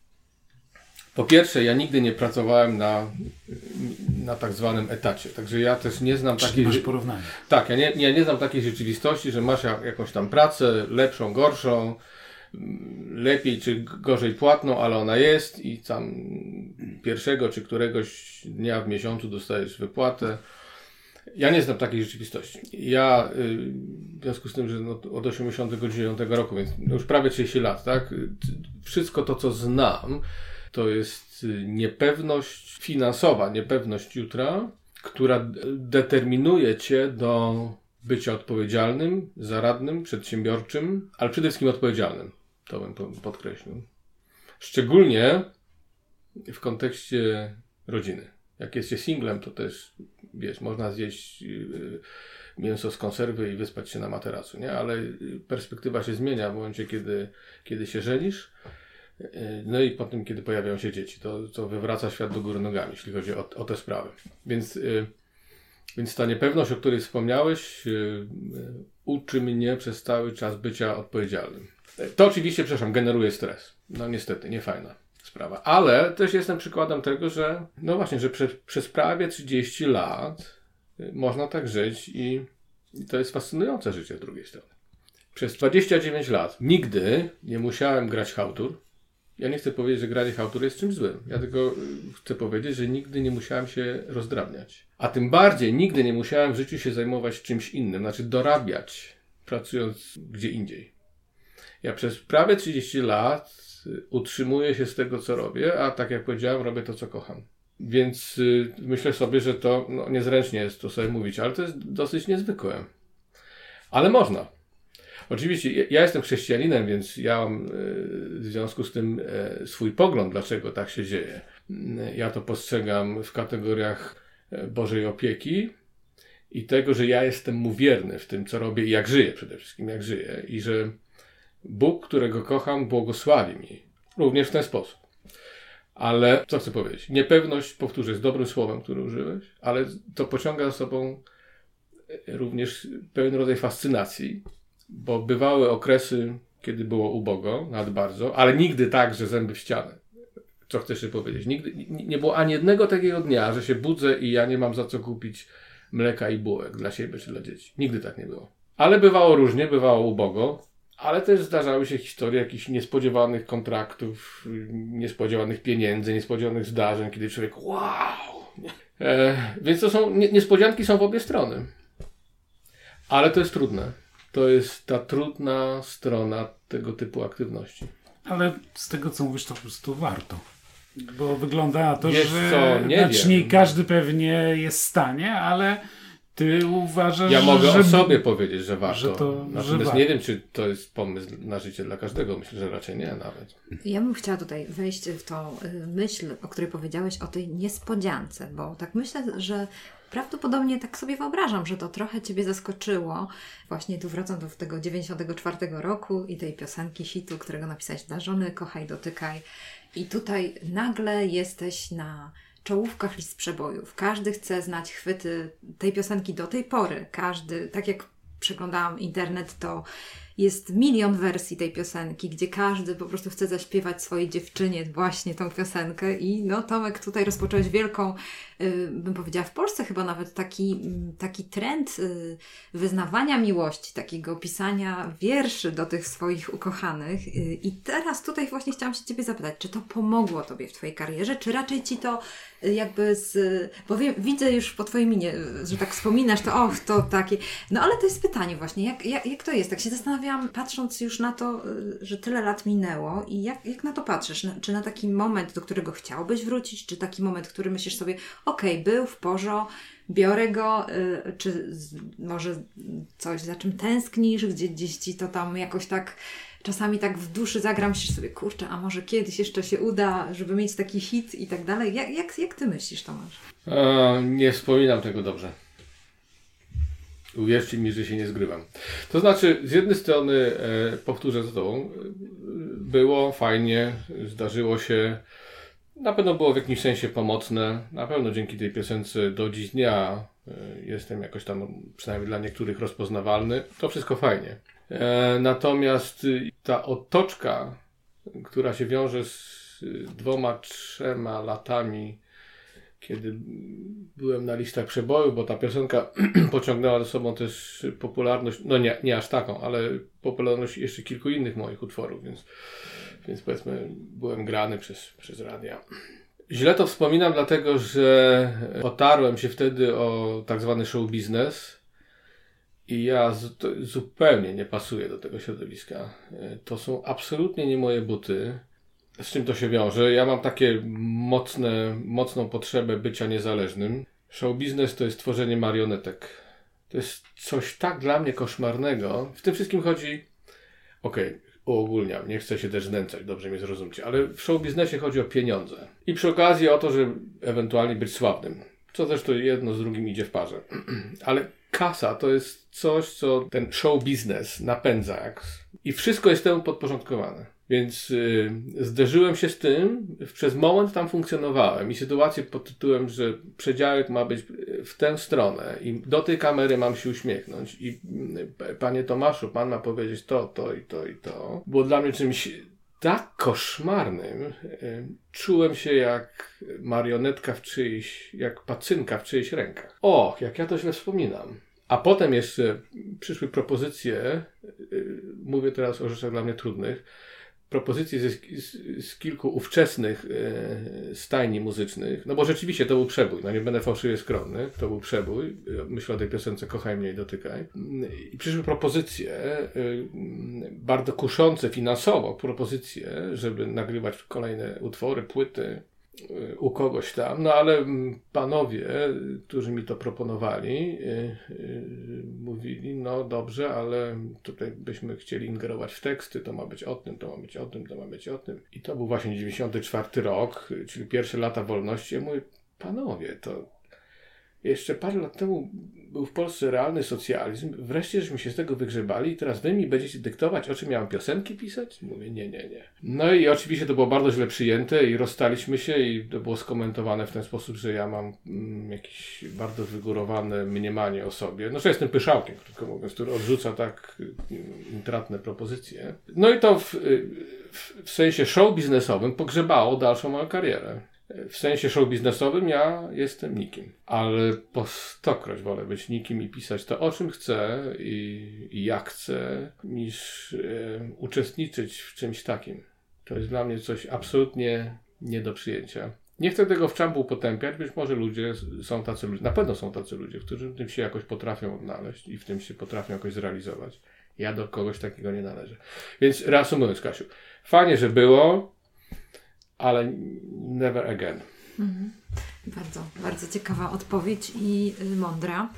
po pierwsze, ja nigdy nie pracowałem na, na tak zwanym etacie, także ja też nie znam takiej... Masz porównanie. Tak, ja nie, ja nie znam takiej rzeczywistości, że masz jakąś tam pracę, lepszą, gorszą, lepiej czy gorzej płatną, ale ona jest i tam pierwszego czy któregoś dnia w miesiącu dostajesz wypłatę ja nie znam takiej rzeczywistości. Ja y, w związku z tym, że no, od 89 roku, więc już prawie 30 lat, tak? Wszystko to, co znam, to jest y, niepewność finansowa, niepewność jutra, która determinuje cię do bycia odpowiedzialnym, zaradnym, przedsiębiorczym, ale przede wszystkim odpowiedzialnym. To bym podkreślił. Szczególnie w kontekście rodziny. Jak jest się singlem, to też wiesz, można zjeść y, mięso z konserwy i wyspać się na materacu, nie? Ale perspektywa się zmienia w momencie, kiedy, kiedy się żenisz. Y, no i potem, kiedy pojawiają się dzieci, to, to wywraca świat do góry nogami, jeśli chodzi o, o te sprawy. Więc, y, więc ta niepewność, o której wspomniałeś, uczy mnie przez cały czas bycia odpowiedzialnym. To oczywiście, przepraszam, generuje stres. No niestety, nie fajna sprawa. Ale też jestem przykładem tego, że no właśnie, że przez, przez prawie 30 lat y, można tak żyć i, i to jest fascynujące życie z drugiej strony. Przez 29 lat nigdy nie musiałem grać hałtur. Ja nie chcę powiedzieć, że granie hałtur jest czymś złym. Ja tylko y, chcę powiedzieć, że nigdy nie musiałem się rozdrabniać. A tym bardziej nigdy nie musiałem w życiu się zajmować czymś innym, znaczy dorabiać, pracując gdzie indziej. Ja przez prawie 30 lat utrzymuję się z tego, co robię, a tak jak powiedziałem, robię to, co kocham. Więc y, myślę sobie, że to no, niezręcznie jest to sobie mówić, ale to jest dosyć niezwykłe. Ale można. Oczywiście, ja jestem chrześcijaninem, więc ja mam y, w związku z tym y, swój pogląd, dlaczego tak się dzieje. Ja to postrzegam w kategoriach e, Bożej opieki i tego, że ja jestem mu wierny w tym, co robię i jak żyję przede wszystkim, jak żyję. I że Bóg, którego kocham, błogosławi mi. Również w ten sposób. Ale co chcę powiedzieć? Niepewność, powtórzę, jest dobrym słowem, które użyłeś, ale to pociąga za sobą również pewien rodzaj fascynacji, bo bywały okresy, kiedy było ubogo, nad bardzo, ale nigdy tak, że zęby w ścianę. co chcesz powiedzieć. Nigdy, nie było ani jednego takiego dnia, że się budzę i ja nie mam za co kupić mleka i bułek dla siebie czy dla dzieci. Nigdy tak nie było. Ale bywało różnie, bywało ubogo, ale też zdarzały się historie jakichś niespodziewanych kontraktów, niespodziewanych pieniędzy, niespodziewanych zdarzeń, kiedy człowiek wow! E, więc to są, niespodzianki są w obie strony. Ale to jest trudne. To jest ta trudna strona tego typu aktywności. Ale z tego co mówisz, to po prostu warto. Bo wygląda na to, Wiesz że co, nie znaczy, wiem. każdy pewnie jest w stanie, ale ty uważasz, Ja mogę że... o sobie powiedzieć, że warto. że to- że Natomiast warto. nie wiem, czy to jest pomysł na życie dla każdego. Myślę, że raczej nie nawet. Ja bym chciała tutaj wejść w tą y, myśl, o której powiedziałeś, o tej niespodziance, bo tak myślę, że prawdopodobnie tak sobie wyobrażam, że to trochę Ciebie zaskoczyło. Właśnie tu wracam do tego 94 roku i tej piosenki hitu, którego napisałeś dla żony, kochaj, dotykaj. I tutaj nagle jesteś na czołówkach list przebojów. Każdy chce znać chwyty tej piosenki do tej pory. Każdy, tak jak przeglądałam internet, to jest milion wersji tej piosenki, gdzie każdy po prostu chce zaśpiewać swojej dziewczynie właśnie tą piosenkę. I no, Tomek, tutaj rozpocząłeś wielką, bym powiedziała, w Polsce chyba nawet taki, taki trend y, wyznawania miłości, takiego pisania wierszy do tych swoich ukochanych. Y, I teraz tutaj właśnie chciałam się Ciebie zapytać, czy to pomogło Tobie w Twojej karierze, czy raczej Ci to y, jakby z... Bo wiem, widzę już po Twojej minie, y, że tak wspominasz, to och, to takie... No ale to jest pytanie właśnie, jak, jak, jak to jest? Tak się zastanawiałam, patrząc już na to, y, że tyle lat minęło i jak, jak na to patrzysz? Czy na taki moment, do którego chciałbyś wrócić, czy taki moment, który myślisz sobie, okej, był w porządku, biorę go, y, czy może coś, za czym tęsknisz, gdzie gdzieś ci to tam jakoś tak czasami tak w duszy zagram, myślisz sobie, kurczę, a może kiedyś jeszcze się uda, żeby mieć taki hit i tak dalej. Jak, jak, jak ty myślisz, Tomasz? E, nie wspominam tego dobrze. Uwierzcie mi, że się nie zgrywam. To znaczy, z jednej strony, e, powtórzę za tobą, e, było fajnie, zdarzyło się, na pewno było w jakimś sensie pomocne, na pewno dzięki tej piosence do dziś dnia e, jestem jakoś tam, przynajmniej dla niektórych, rozpoznawalny. To wszystko fajnie. E, natomiast y, ta otoczka, która się wiąże z y, dwoma, trzema latami kiedy byłem na listach przeboju, bo ta piosenka pociągnęła za sobą też popularność, no nie, nie aż taką, ale popularność jeszcze kilku innych moich utworów, więc, więc powiedzmy byłem grany przez, przez radia. Źle to wspominam, dlatego że otarłem się wtedy o tak zwany show biznes i ja z, zupełnie nie pasuję do tego środowiska. To są absolutnie nie moje buty. Z czym to się wiąże? Ja mam takie mocne, mocną potrzebę bycia niezależnym. Show biznes to jest tworzenie marionetek. To jest coś tak dla mnie koszmarnego. W tym wszystkim chodzi. Okej, okay, uogólniam, nie chcę się też znęcać, dobrze mnie zrozumcie, ale w show biznesie chodzi o pieniądze. I przy okazji o to, żeby ewentualnie być sławnym. Co zresztą jedno z drugim idzie w parze. ale kasa to jest coś, co ten show biznes napędza. Jak... I wszystko jest temu podporządkowane. Więc y, zderzyłem się z tym, przez moment tam funkcjonowałem i sytuację pod tytułem, że przedziałek ma być w tę stronę i do tej kamery mam się uśmiechnąć i y, panie Tomaszu, pan ma powiedzieć to, to i to i to, było dla mnie czymś tak koszmarnym. Y, czułem się jak marionetka w czyjś, jak pacynka w czyjś rękach. Och, jak ja to źle wspominam. A potem jeszcze przyszły propozycje, mówię teraz o rzeczach dla mnie trudnych, propozycje z, z, z kilku ówczesnych e, stajni muzycznych, no bo rzeczywiście to był przebój, no nie będę fałszywie skromny, to był przebój, myślę o tej piosence Kochaj mnie i dotykaj. I przyszły propozycje, e, bardzo kuszące finansowo, propozycje, żeby nagrywać kolejne utwory, płyty, u kogoś tam, no ale panowie, którzy mi to proponowali, yy, yy, mówili, no dobrze, ale tutaj byśmy chcieli ingerować w teksty, to ma być o tym, to ma być o tym, to ma być o tym. I to był właśnie 94 rok, czyli pierwsze lata wolności. Ja mówię, panowie, to jeszcze parę lat temu był w Polsce realny socjalizm, wreszcie żeśmy się z tego wygrzebali i teraz wy mi będziecie dyktować, o czym miałem piosenki pisać? Mówię, nie, nie, nie. No i oczywiście to było bardzo źle przyjęte i rozstaliśmy się i to było skomentowane w ten sposób, że ja mam mm, jakieś bardzo wygórowane mniemanie o sobie. No, że jestem pyszałkiem, krótko mówiąc, który odrzuca tak mm, intratne propozycje. No i to w, w, w sensie show biznesowym pogrzebało dalszą moją karierę. W sensie show biznesowym ja jestem nikim, ale po stokroć wolę być nikim i pisać to, o czym chcę i, i jak chcę, niż uczestniczyć w czymś takim. To jest dla mnie coś absolutnie nie do przyjęcia. Nie chcę tego w czambu potępiać, być może ludzie są tacy, na pewno są tacy ludzie, którzy w tym się jakoś potrafią odnaleźć i w tym się potrafią jakoś zrealizować. Ja do kogoś takiego nie należę. Więc reasumując, Kasiu, fajnie, że było, ale never again. Mhm. Bardzo, bardzo ciekawa odpowiedź i y, mądra.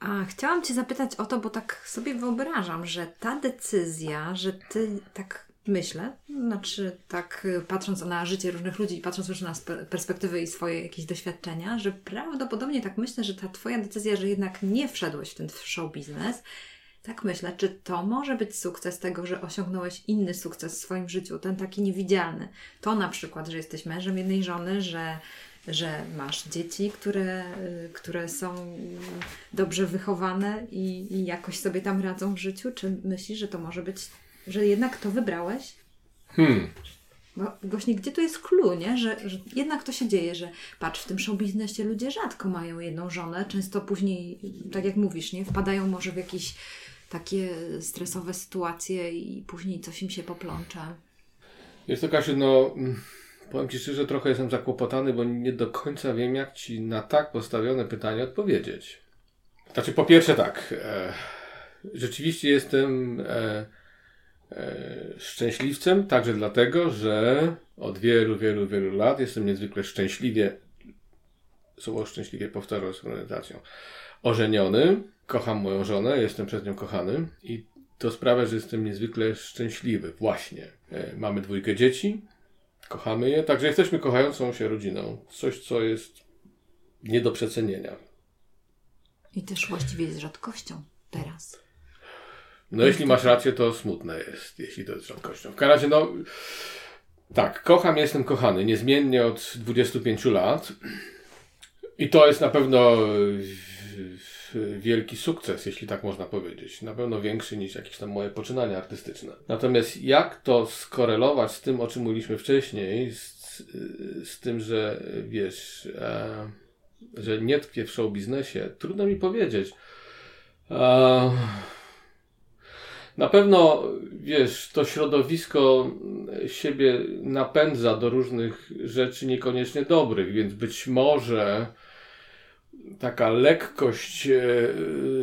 A chciałam Cię zapytać o to, bo tak sobie wyobrażam, że ta decyzja, że Ty tak myślę, znaczy tak y, patrząc na życie różnych ludzi i patrząc już na perspektywy i swoje jakieś doświadczenia, że prawdopodobnie tak myślę, że ta Twoja decyzja, że jednak nie wszedłeś w ten show biznes, tak myślę, czy to może być sukces tego, że osiągnąłeś inny sukces w swoim życiu, ten taki niewidzialny. To na przykład, że jesteś mężem jednej żony, że, że masz dzieci, które, y, które są dobrze wychowane i, i jakoś sobie tam radzą w życiu. Czy myślisz, że to może być, że jednak to wybrałeś? Hmm. Bo właśnie gdzie tu jest clue, nie? Że, że jednak to się dzieje, że patrz, w tym show biznesie ludzie rzadko mają jedną żonę, często później, tak jak mówisz, nie? Wpadają może w jakiś takie stresowe sytuacje i później coś im się poplącza. Jest to Kasiu, no mm, powiem Ci szczerze, trochę jestem zakłopotany, bo nie do końca wiem, jak Ci na tak postawione pytanie odpowiedzieć. Znaczy, po pierwsze tak, e, rzeczywiście jestem e, e, szczęśliwcem, także dlatego, że od wielu, wielu, wielu lat jestem niezwykle szczęśliwie, słowo szczęśliwie powtarzam z prezentacją, ożeniony, kocham moją żonę, jestem przez nią kochany i to sprawia, że jestem niezwykle szczęśliwy. Właśnie. E, mamy dwójkę dzieci, kochamy je, także jesteśmy kochającą się rodziną. Coś, co jest nie do przecenienia. I też właściwie jest rzadkością teraz. No, jeśli masz rację, to smutne jest, jeśli to jest rzadkością. W każdym razie, no, tak, kocham, jestem kochany niezmiennie od 25 lat. I to jest na pewno wielki sukces, jeśli tak można powiedzieć. Na pewno większy niż jakieś tam moje poczynania artystyczne. Natomiast jak to skorelować z tym, o czym mówiliśmy wcześniej, z, z tym, że wiesz, e, że nie tkwię w show biznesie, trudno mi powiedzieć. E, na pewno, wiesz, to środowisko siebie napędza do różnych rzeczy niekoniecznie dobrych, więc być może taka lekkość e,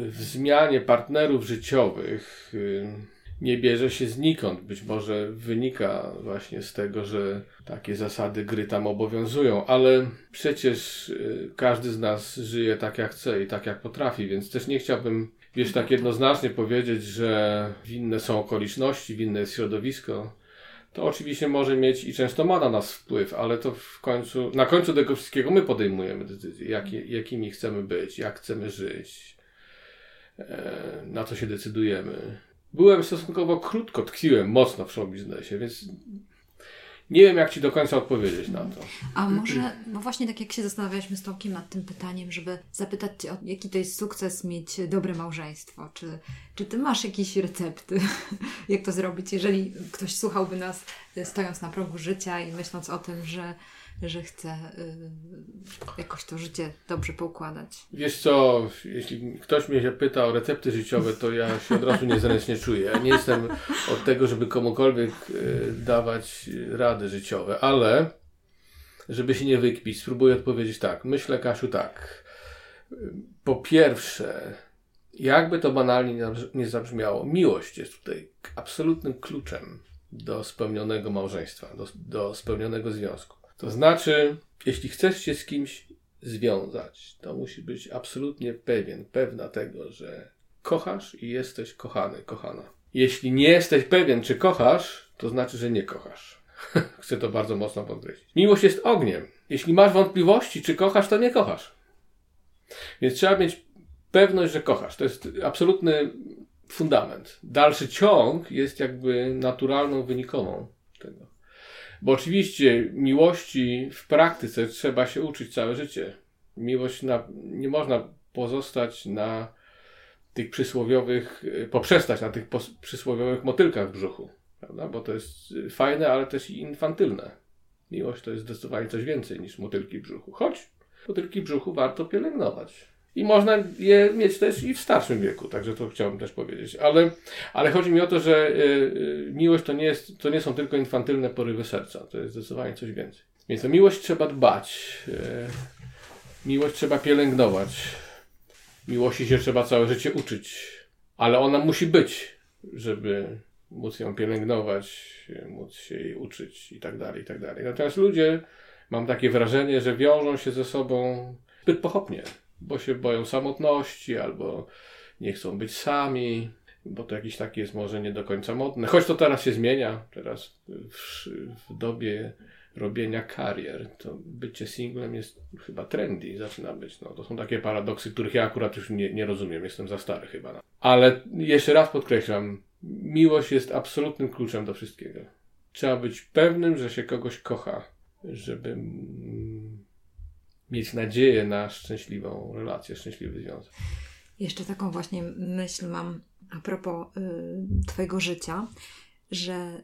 w zmianie partnerów życiowych e, nie bierze się znikąd. Być może wynika właśnie z tego, że takie zasady gry tam obowiązują, ale przecież e, każdy z nas żyje tak jak chce i tak jak potrafi, więc też nie chciałbym, wiesz, tak jednoznacznie powiedzieć, że winne są okoliczności, winne jest środowisko to oczywiście może mieć i często ma na nas wpływ, ale to w końcu, na końcu tego wszystkiego my podejmujemy decyzje, jaki, jakimi chcemy być, jak chcemy żyć, e, na co się decydujemy. Byłem stosunkowo krótko, tkwiłem mocno w show biznesie, więc nie wiem, jak Ci do końca odpowiedzieć na to. A może, bo właśnie tak jak się zastanawialiśmy z Tomkiem nad tym pytaniem, żeby zapytać Cię, jaki to jest sukces mieć dobre małżeństwo. Czy, czy Ty masz jakieś recepty, jak to zrobić, jeżeli ktoś słuchałby nas stojąc na progu życia i myśląc o tym, że że chce y, jakoś to życie dobrze poukładać. Wiesz co, jeśli ktoś mnie się pyta o recepty życiowe, to ja się od razu niezręcznie czuję. Ja nie jestem od tego, żeby komukolwiek y, dawać rady życiowe, ale żeby się nie wykpić, spróbuję odpowiedzieć tak. Myślę, Kasiu, tak. Po pierwsze, jakby to banalnie nie zabrzmiało, miłość jest tutaj absolutnym kluczem do spełnionego małżeństwa, do, do spełnionego związku. To znaczy, jeśli chcesz się z kimś związać, to musisz być absolutnie pewien, pewna tego, że kochasz i jesteś kochany, kochana. Jeśli nie jesteś pewien, czy kochasz, to znaczy, że nie kochasz. Chcę to bardzo mocno podkreślić. Miłość jest ogniem. Jeśli masz wątpliwości, czy kochasz, to nie kochasz. Więc trzeba mieć pewność, że kochasz. To jest absolutny fundament. Dalszy ciąg jest jakby naturalną wynikową tego. Bo oczywiście miłości w praktyce trzeba się uczyć całe życie. Miłość na, nie można pozostać na tych przysłowiowych, poprzestać na tych pos, przysłowiowych motylkach w brzuchu. prawda? Bo to jest fajne, ale też i infantylne. Miłość to jest zdecydowanie coś więcej niż motylki w brzuchu. Choć motylki w brzuchu warto pielęgnować. I można je mieć też i w starszym wieku, także to chciałbym też powiedzieć. Ale, ale chodzi mi o to, że y, y, miłość to nie, jest, to nie są tylko infantylne porywy serca, to jest zdecydowanie coś więcej. Więc o miłość trzeba dbać, y, miłość trzeba pielęgnować, miłości się trzeba całe życie uczyć, ale ona musi być, żeby móc ją pielęgnować, móc się jej uczyć i tak dalej, i tak dalej. Natomiast ludzie, mam takie wrażenie, że wiążą się ze sobą zbyt pochopnie bo się boją samotności albo nie chcą być sami, bo to jakiś taki jest może nie do końca modne. Choć to teraz się zmienia, teraz w, w dobie robienia karier, to bycie singlem jest chyba trendy, zaczyna być. No, to są takie paradoksy, których ja akurat już nie, nie rozumiem, jestem za stary chyba. Ale jeszcze raz podkreślam, miłość jest absolutnym kluczem do wszystkiego. Trzeba być pewnym, że się kogoś kocha, żeby mieć nadzieję na szczęśliwą relację, szczęśliwy związek. Jeszcze taką właśnie myśl mam a propos y, Twojego życia, że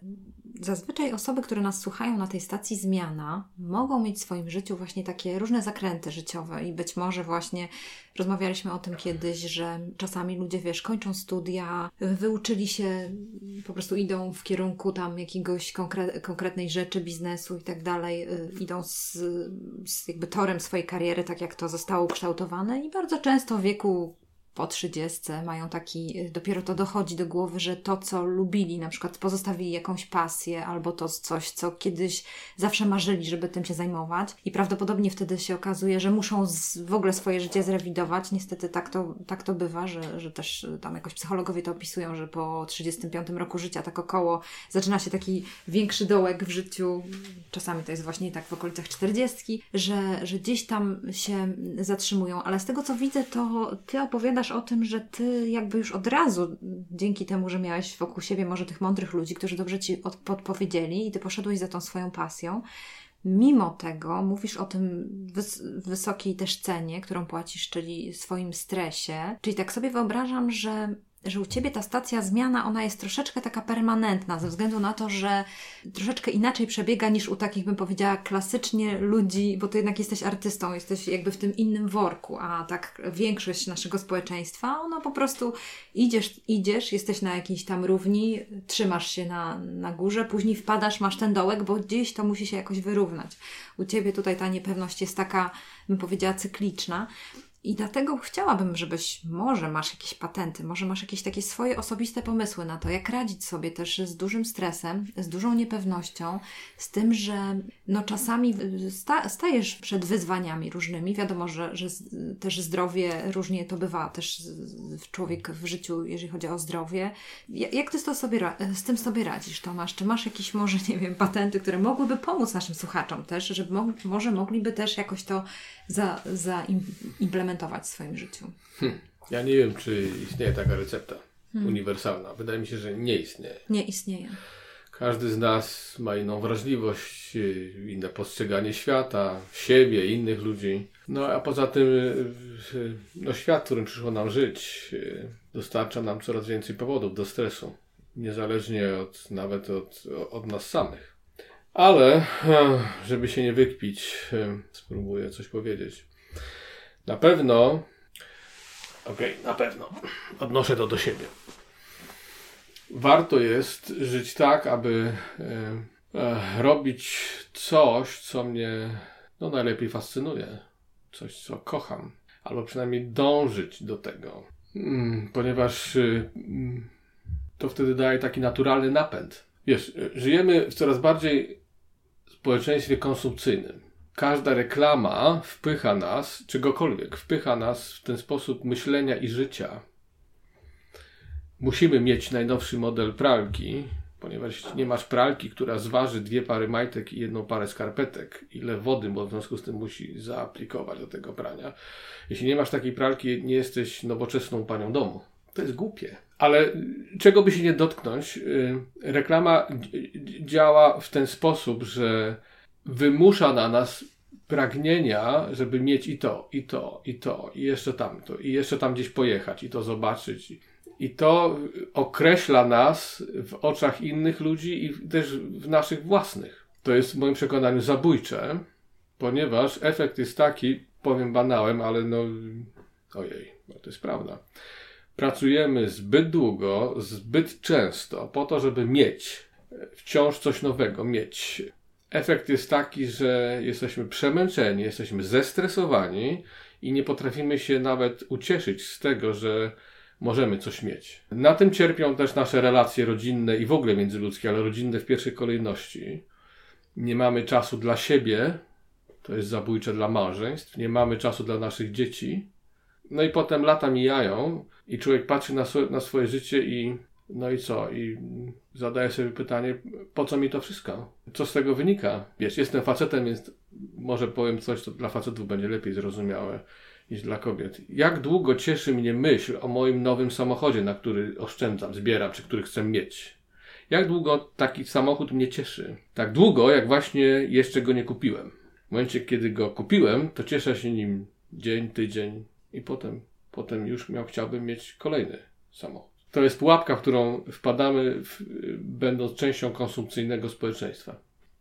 zazwyczaj osoby, które nas słuchają na tej stacji zmiana, mogą mieć w swoim życiu właśnie takie różne zakręty życiowe i być może właśnie rozmawialiśmy o tym kiedyś, że czasami ludzie, wiesz, kończą studia, wyuczyli się, po prostu idą w kierunku tam jakiegoś konkre konkretnej rzeczy, biznesu i tak dalej, y, idą z, z jakby torem swojej kariery, tak jak to zostało ukształtowane i bardzo często w wieku po trzydziestce mają taki, y, dopiero to dochodzi do głowy, że to, co lubili, na przykład pozostawili jakąś pasję, albo to coś, co kiedyś zawsze marzyli, żeby tym się zajmować. I prawdopodobnie wtedy się okazuje, że muszą z, w ogóle swoje życie zrewidować. Niestety tak to, tak to bywa, że, że też y, tam jakoś psychologowie to opisują, że po 35 roku życia, tak około, zaczyna się taki większy dołek w życiu. Czasami to jest właśnie tak w okolicach 40, że, że gdzieś tam się zatrzymują. Ale z tego, co widzę, to Ty opowiadasz opowiadasz o tym, że ty jakby już od razu, dzięki temu, że miałeś wokół siebie może tych mądrych ludzi, którzy dobrze ci podpowiedzieli i ty poszedłeś za tą swoją pasją, mimo tego mówisz o tym wys wysokiej też cenie, którą płacisz, czyli swoim stresie. Czyli tak sobie wyobrażam, że że u Ciebie ta stacja zmiana, ona jest troszeczkę taka permanentna, ze względu na to, że troszeczkę inaczej przebiega niż u takich, bym powiedziała, klasycznie ludzi, bo Ty jednak jesteś artystą, jesteś jakby w tym innym worku, a tak większość naszego społeczeństwa, ona po prostu idziesz, idziesz, jesteś na jakiejś tam równi, trzymasz się na, na górze, później wpadasz, masz ten dołek, bo gdzieś to musi się jakoś wyrównać. U Ciebie tutaj ta niepewność jest taka, bym powiedziała, cykliczna. I dlatego chciałabym, żebyś może masz jakieś patenty, może masz jakieś takie swoje osobiste pomysły na to, jak radzić sobie też z dużym stresem, z dużą niepewnością, z tym, że no czasami sta stajesz przed wyzwaniami różnymi. Wiadomo, że, że też zdrowie różnie to bywa, też człowiek w życiu, jeżeli chodzi o zdrowie. Jak ty to sobie, z tym sobie radzisz, Tomasz? Czy masz jakieś może, nie wiem, patenty, które mogłyby pomóc naszym słuchaczom też, żeby mo może mogliby też jakoś to zaimplementować? za w swoim życiu? Hmm. Ja nie wiem, czy istnieje taka recepta hmm. uniwersalna. Wydaje mi się, że nie istnieje. Nie istnieje. Każdy z nas ma inną wrażliwość, inne postrzeganie świata, siebie, innych ludzi. No a poza tym, no, świat, w którym przyszło nam żyć, dostarcza nam coraz więcej powodów do stresu. Niezależnie od, nawet od, od nas samych. Ale, żeby się nie wykpić, spróbuję coś powiedzieć. Na pewno, okej, okay, na pewno, odnoszę to do siebie. Warto jest żyć tak, aby e, e, robić coś, co mnie no, najlepiej fascynuje, coś, co kocham, albo przynajmniej dążyć do tego, mm, ponieważ y, mm, to wtedy daje taki naturalny napęd. Wiesz, żyjemy w coraz bardziej społeczeństwie konsumpcyjnym każda reklama wpycha nas, czegokolwiek, wpycha nas w ten sposób myślenia i życia. Musimy mieć najnowszy model pralki, ponieważ nie masz pralki, która zważy dwie pary majtek i jedną parę skarpetek, ile wody bo w związku z tym musi zaaplikować do tego prania. Jeśli nie masz takiej pralki, nie jesteś nowoczesną panią domu. To jest głupie. Ale czego by się nie dotknąć, y, reklama działa w ten sposób, że wymusza na nas pragnienia, żeby mieć i to, i to, i to, i jeszcze tamto, i jeszcze tam gdzieś pojechać, i to zobaczyć. I to określa nas w oczach innych ludzi i też w naszych własnych. To jest w moim przekonaniu zabójcze, ponieważ efekt jest taki, powiem banałem, ale no ojej, no to jest prawda. Pracujemy zbyt długo, zbyt często po to, żeby mieć wciąż coś nowego, mieć. Efekt jest taki, że jesteśmy przemęczeni, jesteśmy zestresowani i nie potrafimy się nawet ucieszyć z tego, że możemy coś mieć. Na tym cierpią też nasze relacje rodzinne i w ogóle międzyludzkie, ale rodzinne w pierwszej kolejności. Nie mamy czasu dla siebie, to jest zabójcze dla małżeństw, nie mamy czasu dla naszych dzieci. No i potem lata mijają i człowiek patrzy na, swo na swoje życie i no i co? I zadaje sobie pytanie, po co mi to wszystko? Co z tego wynika? Wiesz, jestem facetem, więc może powiem coś, co dla facetów będzie lepiej zrozumiałe niż dla kobiet. Jak długo cieszy mnie myśl o moim nowym samochodzie, na który oszczędzam, zbieram, czy który chcę mieć? Jak długo taki samochód mnie cieszy? Tak długo, jak właśnie jeszcze go nie kupiłem. W momencie, kiedy go kupiłem, to cieszę się nim dzień, tydzień i potem, potem już miał, chciałbym mieć kolejny samochód. To jest pułapka, w którą wpadamy, w, będąc częścią konsumpcyjnego społeczeństwa.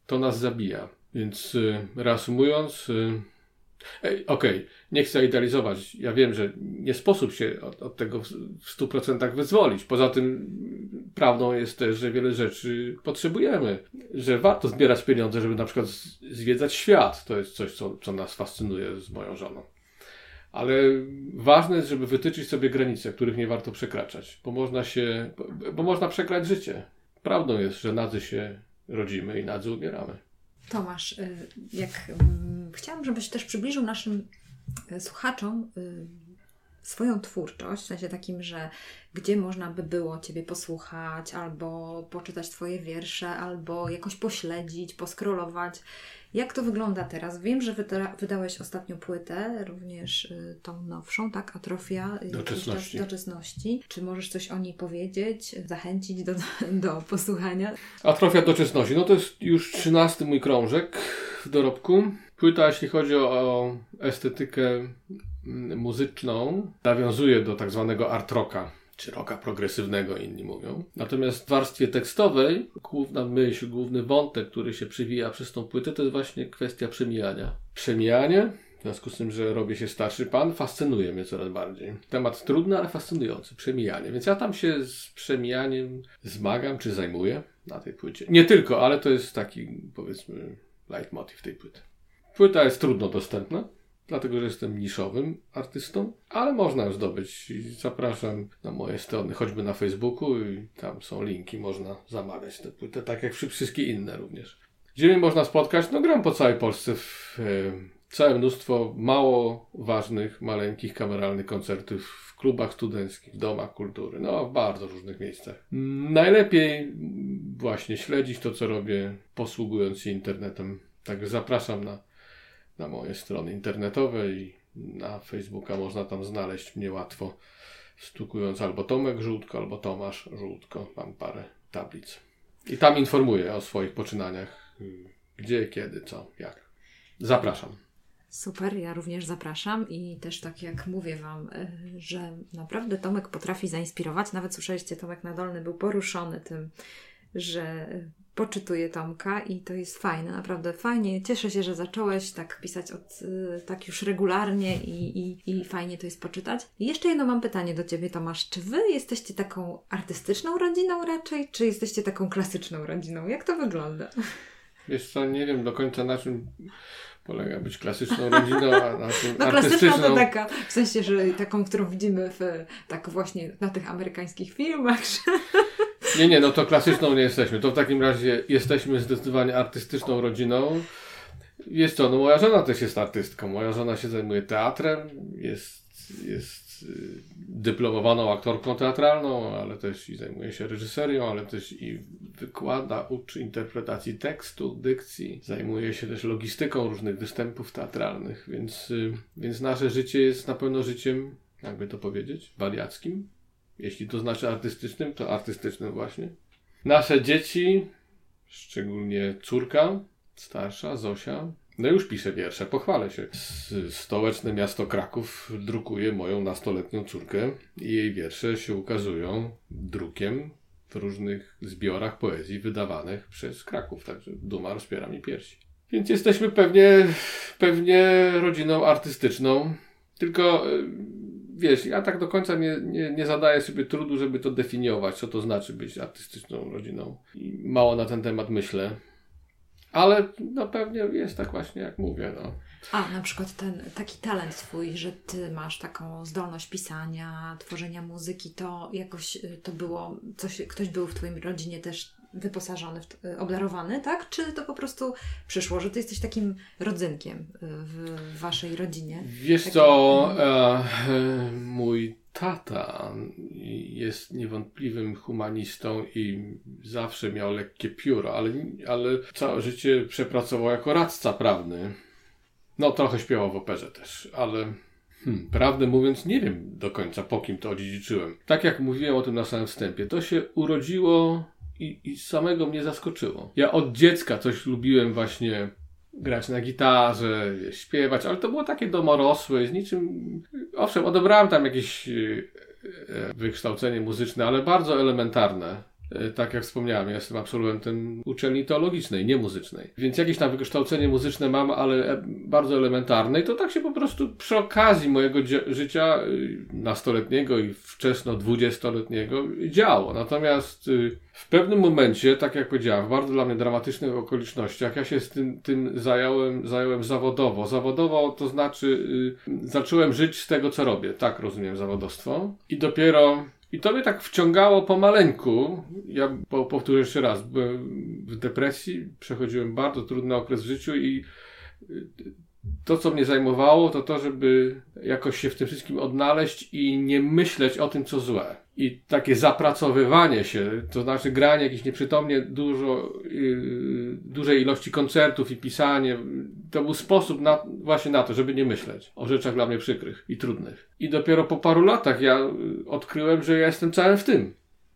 To nas zabija. Więc y, reasumując, y, Okej, okay. nie chcę idealizować. Ja wiem, że nie sposób się od, od tego w, w 100% wyzwolić. Poza tym prawdą jest też, że wiele rzeczy potrzebujemy. Że warto zbierać pieniądze, żeby na przykład zwiedzać świat. To jest coś, co, co nas fascynuje z moją żoną. Ale ważne jest, żeby wytyczyć sobie granice, których nie warto przekraczać, bo można się, bo można przekrać życie. Prawdą jest, że nadzy się rodzimy i nadzy umieramy. Tomasz, y, jak mm, chciałam, żebyś też przybliżył naszym y, słuchaczom y, swoją twórczość, w sensie takim, że gdzie można by było Ciebie posłuchać, albo poczytać Twoje wiersze, albo jakoś pośledzić, poskrolować. Jak to wygląda teraz? Wiem, że wyda wydałeś ostatnią płytę, również y, tą nowszą, tak? Atrofia doczesności. doczesności. Czy możesz coś o niej powiedzieć, zachęcić do, do posłuchania? Atrofia doczesności. No to jest już trzynasty mój krążek w dorobku. Płyta, jeśli chodzi o estetykę mm, muzyczną, nawiązuje do tak zwanego art rocka czy roka progresywnego, inni mówią. Natomiast w warstwie tekstowej główna myśl, główny wątek, który się przywija przez tą płytę, to jest właśnie kwestia przemijania. Przemijanie, w związku z tym, że robię się starszy pan, fascynuje mnie coraz bardziej. Temat trudny, ale fascynujący. Przemijanie. Więc ja tam się z przemijaniem zmagam, czy zajmuję na tej płycie. Nie tylko, ale to jest taki, powiedzmy, leitmotiv tej płyty. Płyta jest trudno dostępna dlatego że jestem niszowym artystą, ale można ją zdobyć. Zapraszam na moje strony, choćby na Facebooku i tam są linki, można zamawiać tę płytę, tak jak wszystkie inne również. Gdzie mnie można spotkać? No gram po całej Polsce w e, całe mnóstwo mało ważnych, maleńkich, kameralnych koncertów w klubach studenckich, w domach kultury, no w bardzo różnych miejscach. Najlepiej właśnie śledzić to, co robię, posługując się internetem. Także zapraszam na na moje strony internetowe i na Facebooka można tam znaleźć mnie łatwo, stukując albo Tomek Żółtko, albo Tomasz Żółtko. Mam parę tablic. I tam informuję o swoich poczynaniach, gdzie, kiedy, co, jak. Zapraszam. Super, ja również zapraszam i też tak jak mówię Wam, y, że naprawdę Tomek potrafi zainspirować. Nawet słyszeliście, Tomek Nadolny był poruszony tym, że poczytuję Tomka i to jest fajne, naprawdę fajnie. Cieszę się, że zacząłeś tak pisać od, y, tak już regularnie i, i, i fajnie to jest poczytać. I jeszcze jedno mam pytanie do Ciebie, Tomasz. Czy Wy jesteście taką artystyczną rodziną raczej, czy jesteście taką klasyczną rodziną? Jak to wygląda? Wiesz co, nie wiem do końca na czym polega być klasyczną rodziną, a na tym no, klasyczna to taka, w sensie, że taką, którą widzimy w, tak właśnie na tych amerykańskich filmach. Nie, nie, no to klasyczną nie jesteśmy. To w takim razie jesteśmy zdecydowanie artystyczną rodziną. Jest to, no moja żona też jest artystką. Moja żona się zajmuje teatrem, jest, jest y, dyplomowaną aktorką teatralną, ale też i zajmuje się reżyserią, ale też i wykłada, uczy interpretacji tekstu, dykcji, zajmuje się też logistyką różnych występów teatralnych, więc, y, więc nasze życie jest na pewno życiem, jakby to powiedzieć, wariackim. Jeśli to znaczy artystycznym, to artystycznym właśnie. Nasze dzieci, szczególnie córka, starsza, Zosia, No już piszę wiersze, pochwalę się. Stołeczne miasto Kraków drukuje moją nastoletnią córkę i jej wiersze się ukazują drukiem w różnych zbiorach poezji wydawanych przez Kraków. Także duma rozpiera mi piersi. Więc jesteśmy pewnie, pewnie rodziną artystyczną. Tylko e, wiesz, ja tak do końca nie, nie, nie zadaję sobie trudu, żeby to definiować, co to znaczy być artystyczną rodziną. I mało na ten temat myślę. Ale no pewnie jest tak właśnie, jak mówię. No. A, na przykład ten taki talent twój, że ty masz taką zdolność pisania, tworzenia muzyki, to jakoś y, to było coś, ktoś był w twoim rodzinie też wyposażony, y, obdarowany, tak? Czy to po prostu przyszło, że ty jesteś takim rodzynkiem y, w waszej rodzinie? Wiesz co, e, mój tata jest niewątpliwym humanistą i zawsze miał lekkie pióro, ale, ale całe życie przepracował jako radca prawny. No, trochę śpiewał w operze też, ale hmm, prawdę mówiąc, nie wiem do końca po kim to odziedziczyłem. Tak jak mówiłem o tym na samym wstępie, to się urodziło i, i samego mnie zaskoczyło. Ja od dziecka coś lubiłem właśnie grać na gitarze, śpiewać, ale to było takie domorosłe, z niczym... Owszem, odebrałem tam jakieś e, e, wykształcenie muzyczne, ale bardzo elementarne. E, tak jak wspomniałem, ja jestem absolwentem uczelni teologicznej, nie muzycznej. Więc jakieś tam wykształcenie muzyczne mam, ale e, bardzo elementarne. I to tak się po prostu przy okazji mojego życia e, nastoletniego i wczesno dwudziestoletniego działo. Natomiast w pewnym momencie, tak jak powiedziałem, w bardzo dla mnie dramatycznych okolicznościach, ja się z tym, tym zająłem, zająłem zawodowo. Zawodowo to znaczy zacząłem żyć z tego, co robię. Tak rozumiem zawodowstwo. I dopiero i to mnie tak wciągało pomaleńku. Ja powtórzę jeszcze raz, byłem w depresji, przechodziłem bardzo trudny okres w życiu i y, to, co mnie zajmowało, to to, żeby jakoś się w tym wszystkim odnaleźć i nie myśleć o tym, co złe. I takie zapracowywanie się, to znaczy granie jakichś nieprzytomnie dużo, yy, dużej ilości koncertów i pisanie, to był sposób na, właśnie na to, żeby nie myśleć o rzeczach dla mnie przykrych i trudnych. I dopiero po paru latach ja y, odkryłem, że ja jestem całym w tym.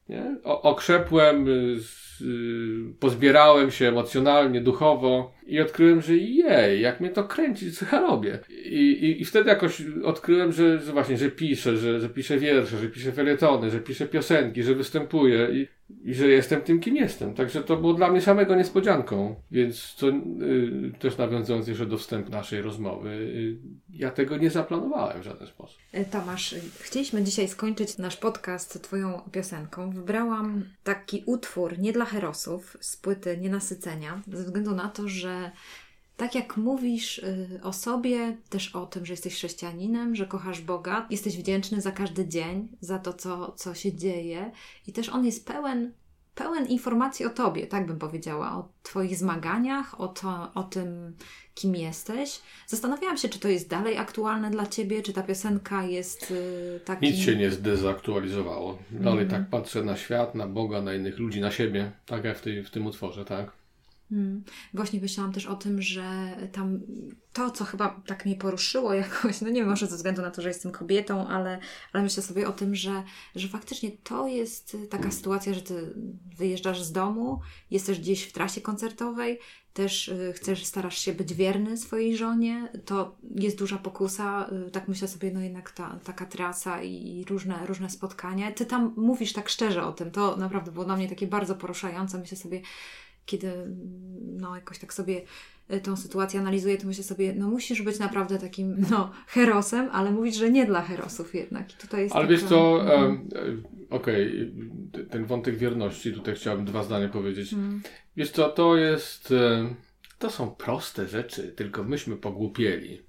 Nie? O, okrzepłem, y, z, y, pozbierałem się emocjonalnie, duchowo i odkryłem, że jej, jak mnie to kręci, co ja robię. I, i, i wtedy jakoś odkryłem, że, że właśnie, że piszę, że, że piszę wiersze, że piszę felietony, że piszę piosenki, że występuję i, i że jestem tym, kim jestem. Także to było dla mnie samego niespodzianką. Więc to y, też nawiązując jeszcze do wstępu naszej rozmowy, y, ja tego nie zaplanowałem w żaden sposób. E, Tomasz, chcieliśmy dzisiaj skończyć nasz podcast Twoją piosenką. Wybrałam taki utwór nie dla herosów z płyty Nienasycenia, ze względu na to, że tak jak mówisz y, o sobie, też o tym, że jesteś chrześcijaninem, że kochasz Boga, jesteś wdzięczny za każdy dzień, za to, co, co się dzieje, i też on jest pełen, pełen informacji o tobie, tak bym powiedziała, o Twoich zmaganiach, o, to, o tym, kim jesteś. Zastanawiałam się, czy to jest dalej aktualne dla Ciebie, czy ta piosenka jest taki... Nic się nie zdezaktualizowało. Dalej mm. tak patrzę na świat, na Boga, na innych ludzi, na siebie, tak jak w, tej, w tym utworze, tak? Hmm. Właśnie myślałam też o tym, że tam to, co chyba tak mnie poruszyło jakoś, no nie wiem, może ze względu na to, że jestem kobietą, ale, ale myślę sobie o tym, że, że faktycznie to jest taka sytuacja, że ty wyjeżdżasz z domu, jesteś gdzieś w trasie koncertowej, też y, chcesz, starasz się być wierny swojej żonie, to jest duża pokusa, y, tak myślę sobie, no jednak ta, taka trasa i różne, różne spotkania. Ty tam mówisz tak szczerze o tym, to naprawdę było dla mnie takie bardzo poruszające, myślę sobie, kiedy no jakoś tak sobie e, tą sytuację analizuję, to myślę sobie, no musisz być naprawdę takim, no, herosem, ale mówić, że nie dla herosów jednak. I tutaj jest ale taka... wiesz co, um, okej, okay, ten wątek wierności, tutaj chciałabym dwa zdania powiedzieć. Hmm. Wiesz co, to jest, to są proste rzeczy, tylko myśmy pogłupieli.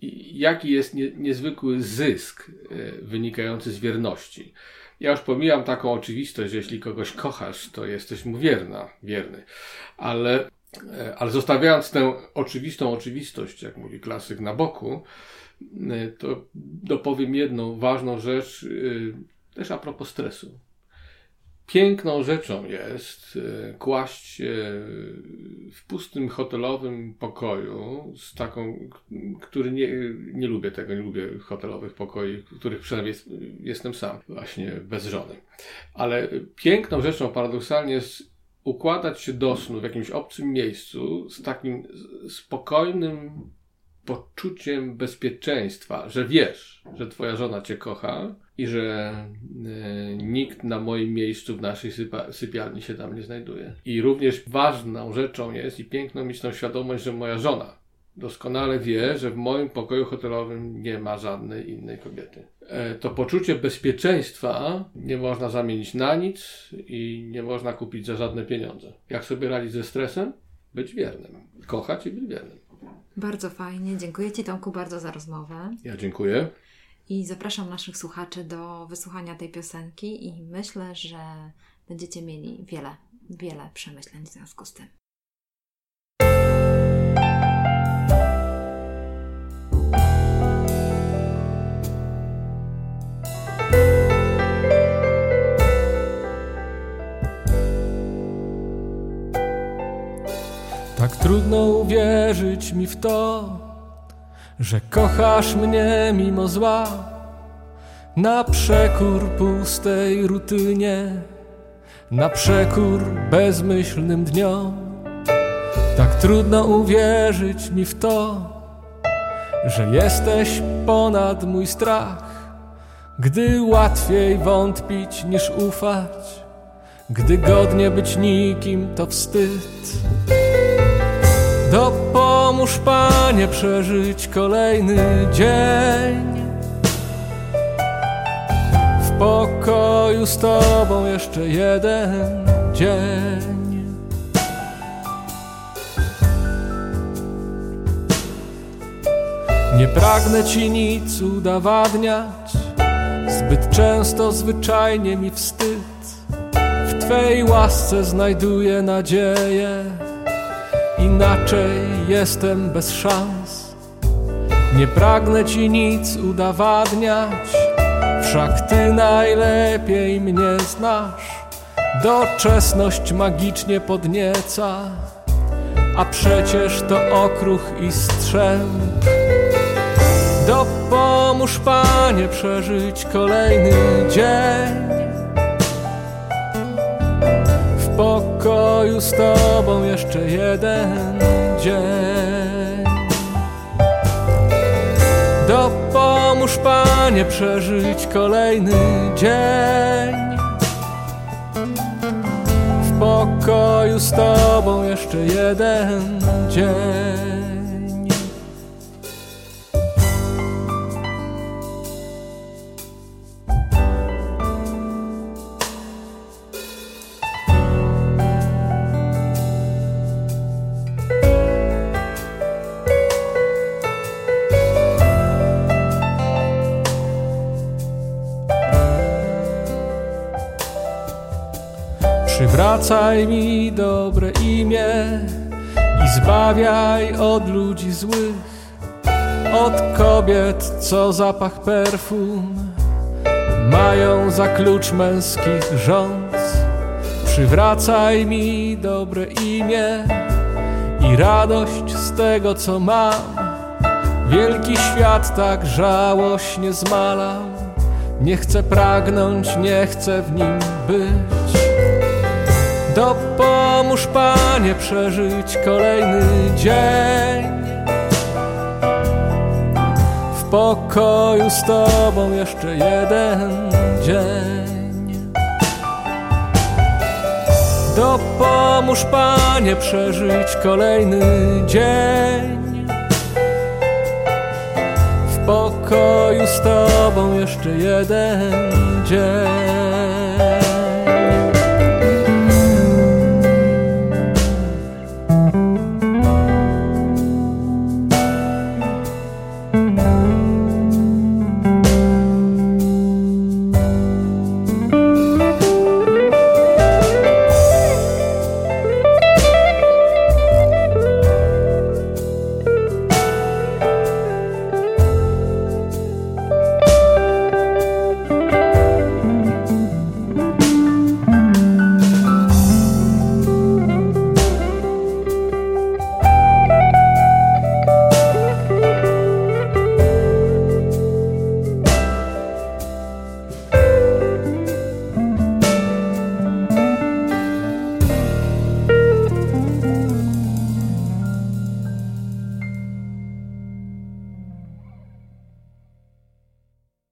I jaki jest nie, niezwykły zysk wynikający z wierności. Ja już pomijam taką oczywistość, że jeśli kogoś kochasz, to jesteś mu wierna, wierny. Ale, e, ale zostawiając tę oczywistą oczywistość, jak mówi klasyk, na boku, e, to dopowiem jedną ważną rzecz, e, też a propos stresu. Piękną rzeczą jest e, kłaść się w pustym hotelowym pokoju z taką, który nie, nie lubię tego, nie lubię hotelowych pokoi, w których przynajmniej jest, jestem sam, właśnie bez żony. Ale piękną rzeczą paradoksalnie jest układać się do snu w jakimś obcym miejscu z takim spokojnym poczuciem bezpieczeństwa, że wiesz, że twoja żona cię kocha i że y, nikt na moim miejscu w naszej sypa, sypialni się tam nie znajduje. I również ważną rzeczą jest i piękną mieć tą świadomość, że moja żona doskonale wie, że w moim pokoju hotelowym nie ma żadnej innej kobiety. E, to poczucie bezpieczeństwa nie można zamienić na nic i nie można kupić za żadne pieniądze. Jak sobie radzić ze stresem? Być wiernym. Kochać i być wiernym. Bardzo fajnie. Dziękuję Ci, Tomku, bardzo za rozmowę. Ja dziękuję. I zapraszam naszych słuchaczy do wysłuchania tej piosenki i myślę, że będziecie mieli wiele, wiele przemyśleń w związku z tym. Tak trudno uwierzyć mi w to, że kochasz mnie mimo zła, na przekór pustej rutynie, na przekór bezmyślnym dniom. Tak trudno uwierzyć mi w to, że jesteś ponad mój strach, gdy łatwiej wątpić niż ufać, gdy godnie być nikim to wstyd. Dopomóż Panie przeżyć kolejny dzień. W pokoju z Tobą jeszcze jeden dzień. Nie pragnę Ci nic udowadniać. Zbyt często zwyczajnie mi wstyd. W Twej łasce znajduję nadzieję. Inaczej jestem bez szans. Nie pragnę ci nic udowadniać. Wszak ty najlepiej mnie znasz. Doczesność magicznie podnieca. A przecież to okruch i strzęp. Dopomóż Panie przeżyć kolejny dzień. Pokoju z Tobą jeszcze jeden dzień. Dopomóż Panie przeżyć kolejny dzień. W pokoju z Tobą jeszcze jeden dzień. Przywracaj mi dobre imię i zbawiaj od ludzi złych, od kobiet, co zapach perfum mają za klucz męskich rząd. Przywracaj mi dobre imię i radość z tego, co mam. Wielki świat tak żałośnie zmalał, nie chcę pragnąć, nie chcę w nim być. Dopomóż Panie przeżyć kolejny dzień. W pokoju z Tobą jeszcze jeden dzień. Dopomóż Panie przeżyć kolejny dzień. W pokoju z Tobą jeszcze jeden dzień